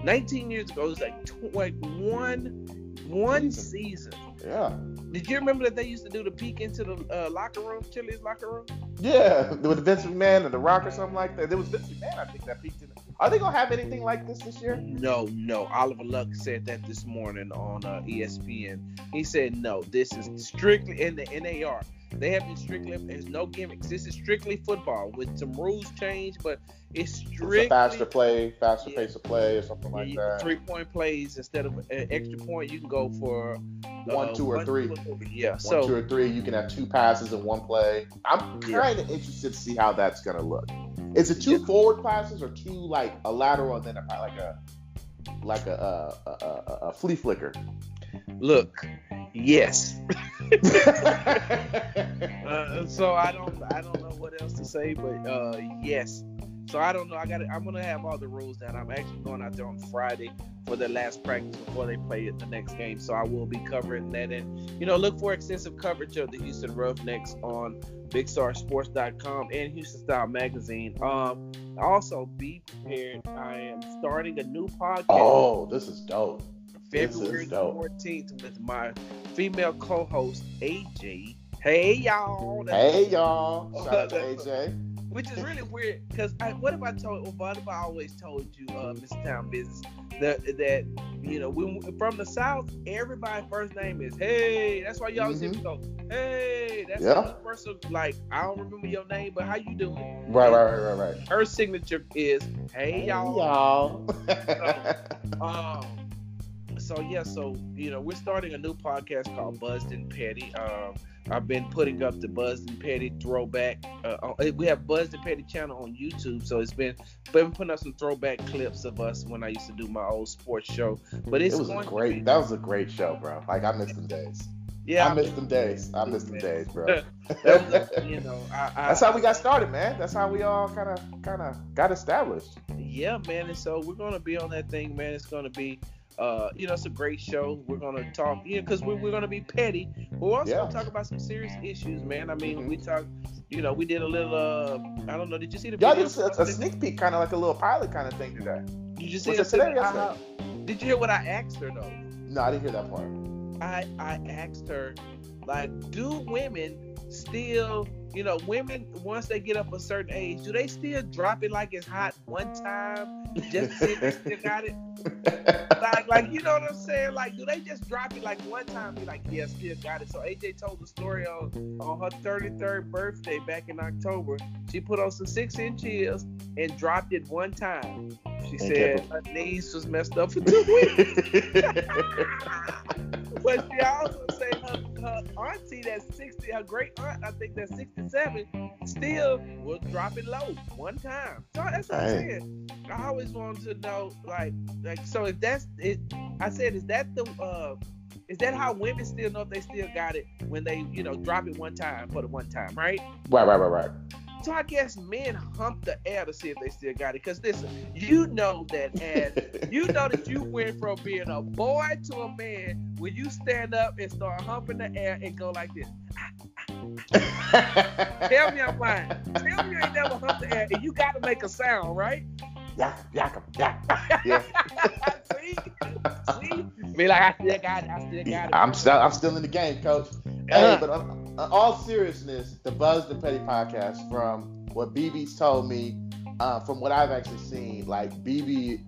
19 years ago, it was like, tw- like one one season. yeah, Did you remember that they used to do the peek into the uh, locker room, Chili's locker room? yeah. With Vince McMahon and the Rock or something like that. There was Vince McMahon, I think, that peeked in. Are they gonna have anything like this this year? No, no. Oliver Luck said that this morning on uh, ESPN. He said no. This is strictly in the NAR. They have been strictly. There's no gimmicks. This is strictly football with some rules change, but it's It's strictly a faster play, faster Yeah. pace of play, or something like that. Three point plays instead of an extra point, you can go for One, uh, two, or one, three. two, or three. Yeah. One, so two, or three. You can have two passes in one play. I'm kind of interested to see how that's gonna look. Is it two Yeah. forward passes or two like a lateral and then a, like a like a a, a, a, a flea flicker? look, yes. <laughs> Uh, so I don't I don't know what else to say, but uh, yes. So I don't know. I got. I'm gonna have all the rules down. I'm actually going out there on Friday for the last practice before they play it the next game. So I will be covering that, and you know, look for extensive coverage of the Houston Roughnecks on BigStarSports.com and Houston Style Magazine. Um, also be prepared. I am starting a new podcast. oh, this is dope. This is February dope. 14th with my female co-host AJ. Hey y'all. Hey y'all! Shout out to <laughs> AJ. Which is really weird because I, what if I told what if I always told you, uh, Mr. Town Business, that that you know when from the South, everybody first name is Hey. That's why you always hear me go Hey. That's Yeah. the first like I don't remember your name, but how you doing? Right, right, right, right, right. Her signature is Hey, y'all. y'all. <laughs> Um, so yeah, so you know, we're starting a new podcast called Buzzed and Petty. Um, I've been putting up the Buzzed and Petty throwback. Uh, we have Buzzed and Petty channel on YouTube, so it's been been putting up some throwback clips of us when I used to do my old sports show. But it's it was a great. Be, that was a great show, bro. Like I missed them days. Yeah, I missed them days. I missed them days, bro. <laughs> <laughs> you know, I, I, that's how we got started, man. That's how we all kind of, kind of got established. Yeah, man. And so we're gonna be on that thing, man. It's gonna be uh, you know, it's a great show. We're gonna talk, you know, because we're, we're gonna be petty. We're also yeah. gonna talk about some serious issues, man. I mean, mm-hmm. we talk, you know, we did a little. uh I don't know. Did you see the? Y'all did a, a sneak peek, kind of like a little pilot kind of thing today. Did you see it today? Yesterday? Did you hear what I asked her though? No, I didn't hear that part. I I asked her, like, do women still you know, women once they get up a certain age, do they still drop it like it's hot one time just still got it? <laughs> like, like you know what I'm saying? Like, do they just drop it like one time? Be like, yeah, still got it. So AJ told the story on on her 33rd birthday back in October. She put on some six inch heels and dropped it one time. She said her knees was messed up for two weeks. <laughs> but she also said her, her auntie that's 60, her great aunt, I think that's 67, still was dropping low one time. So that's what I'm saying. I always wanted to know, like, like so if that's it, I said, is that the uh, is that how women still know if they still got it when they, you know, drop it one time for the one time, right? Right, right, right, right. So I guess men hump the air to see if they still got it. Cause listen, you know that as you know that you went from being a boy to a man when you stand up and start humping the air and go like this. Tell me I'm lying. Tell me you ain't never humped the air and you gotta make a sound, right? Yeah, yeah, yeah. yeah. <laughs> see? See? Be like, I still got it. I still got it. I'm still, I'm still in the game, coach. Hey, uh-huh. but on, on all seriousness, the Buzz the Petty podcast, from what BB's told me, uh, from what I've actually seen, like BB,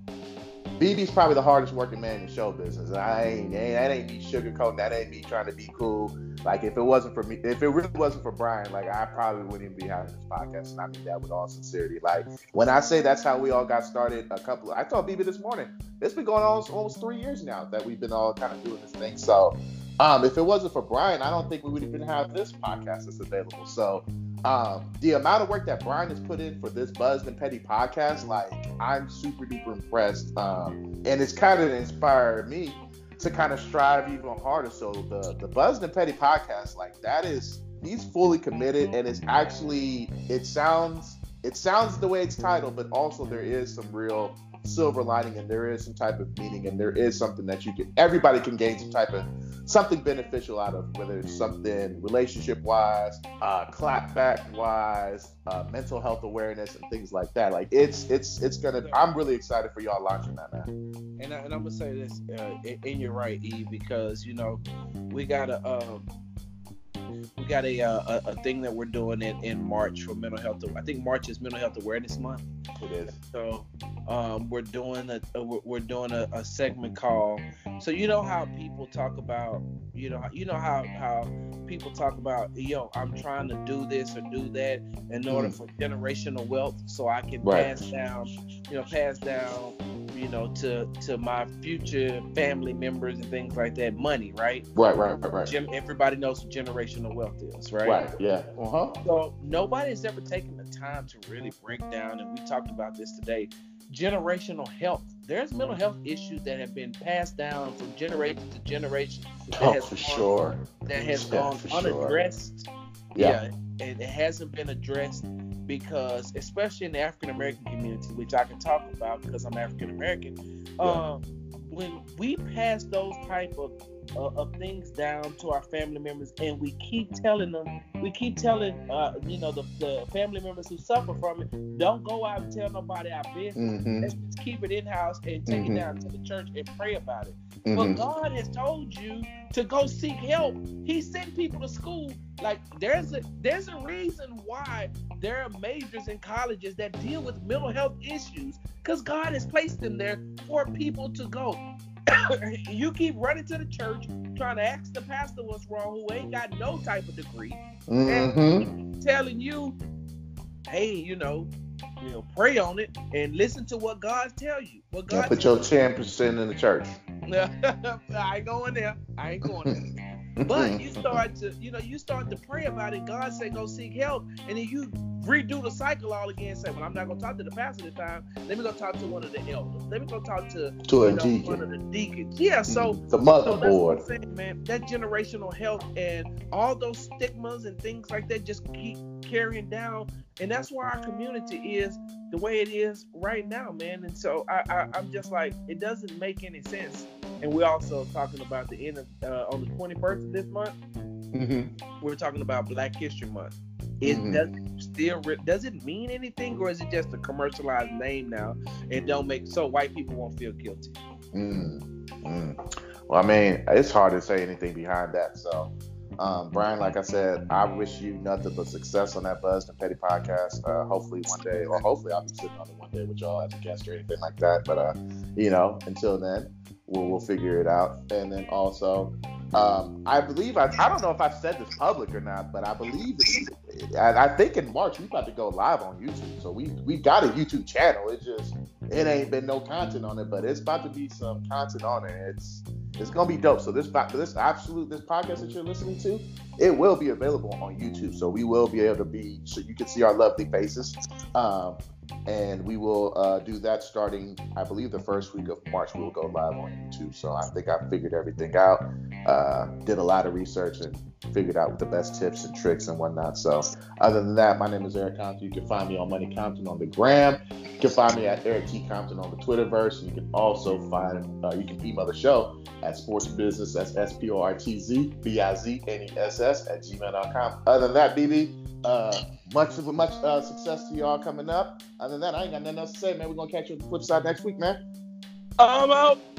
BB's probably the hardest working man in show business. And I ain't, ain't that ain't me sugarcoating. That ain't me trying to be cool. Like if it wasn't for me, if it really wasn't for Brian, like I probably wouldn't even be having this podcast. And I mean that with all sincerity. Like when I say that's how we all got started, a couple. Of, I told BB this morning. It's been going on almost three years now that we've been all kind of doing this thing. So um, if it wasn't for Brian, I don't think we would even have this podcast that's available. So um, the amount of work that Brian has put in for this Buzzed and Petty podcast, like I'm super duper impressed. Um, and it's kind of inspired me to kind of strive even harder. So the the Buzzed and Petty podcast, like that is he's fully committed and it's actually it sounds it sounds the way it's titled, but also there is some real silver lining and there is some type of meaning and there is something that you can everybody can gain some type of something beneficial out of whether it's something relationship wise uh clapback wise uh, mental health awareness and things like that. Like it's it's it's gonna i'm really excited for y'all launching that man. And, I, i'm gonna say this uh, and you're right e because you know we gotta um we got a, uh, a, a thing that we're doing in, in March for mental health. I think March is Mental Health Awareness Month. It is. So um, we're doing a, a we're doing a, a, segment call. So you know how people talk about you know you know how how people talk about yo I'm trying to do this or do that in order mm. for generational wealth so I can right. pass down you know pass down you know, to to my future family members and things like that, money, right? Right, right, right, right. Jim, everybody knows what generational wealth is, right? Right, yeah. Uh huh. So nobody's ever taken the time to really break down, and we talked about this today. Generational health. There's mental health issues that have been passed down from generation to generation. That oh, for gone, sure. That has yeah, gone unaddressed. Sure. Yeah. yeah, and it hasn't been addressed because especially in the African American community, which I can talk about because I'm African American, yeah. um, when we pass those type of uh, of things down to our family members, and we keep telling them, we keep telling, uh, you know, the, the family members who suffer from it, don't go out and tell nobody our business. Mm-hmm. Let's just keep it in house and take mm-hmm. it down to the church and pray about it. Mm-hmm. But God has told you to go seek help. He sent people to school. Like there's a there's a reason why there are majors in colleges that deal with mental health issues because God has placed them there for people to go. <coughs> you keep running to the church trying to ask the pastor what's wrong, who ain't got no type of degree, mm-hmm. and telling you, hey, you know, you know, pray on it and listen to what God tell you. What God put your ten percent in the church. <laughs> I ain't going there. I ain't going there. <laughs> But <laughs> you start to, you know, you start to pray about it. God said, go seek help, and then you redo the cycle all again. Say, well, I'm not gonna talk to the pastor this time. Let me go talk to one of the elders. Let me go talk to, to a know, deacon. one of the deacons. Yeah, so the so motherboard. saying, man. That generational health and all those stigmas and things like that just keep carrying down, and that's why our community is the way it is right now, man. And so I, I I'm just like, it doesn't make any sense. And we're also talking about the end of uh, on the 21st of this month. Mhm. We're talking about Black History Month. It Mhm. does still re- does it mean anything, or is it just a commercialized name now? And don't make so white people won't feel guilty. Mm, mm. Well, I mean, it's hard to say anything behind that. So, um, Brian, like I said, I wish you nothing but success on that Buzz and Petty podcast. Uh, hopefully one day, or hopefully I'll be sitting on it one day with y'all as a guest or anything like that. But uh, you know, until then, we'll we'll figure it out. And then also, um, I believe I, I don't know if I've said this public or not, but I believe I, I think in March we about to go live on YouTube. So we we got a YouTube channel. It just it ain't been no content on it, but it's about to be some content on it. It's it's gonna be dope. So this this absolute this podcast that you're listening to, it will be available on YouTube. So we will be able to be so you can see our lovely faces. Um, and we will uh, do that starting, I believe, the first week of March. We will go live on YouTube. So I think I figured everything out. Uh, did a lot of research and figured out with the best tips and tricks and whatnot. So other than that, my name is Eric Compton. You can find me on Money Compton on the gram. You can find me at Eric T Compton on the Twitterverse. You can also find uh, you can email the show at sportsbusiness. That's S P O R T Z B I Z N E S S at gmail.com. Other than that, BB. Uh, much much uh, success to y'all coming up. Other than that, I ain't got nothing else to say, man. We're gonna catch you on the flip side next week, man. I'm out.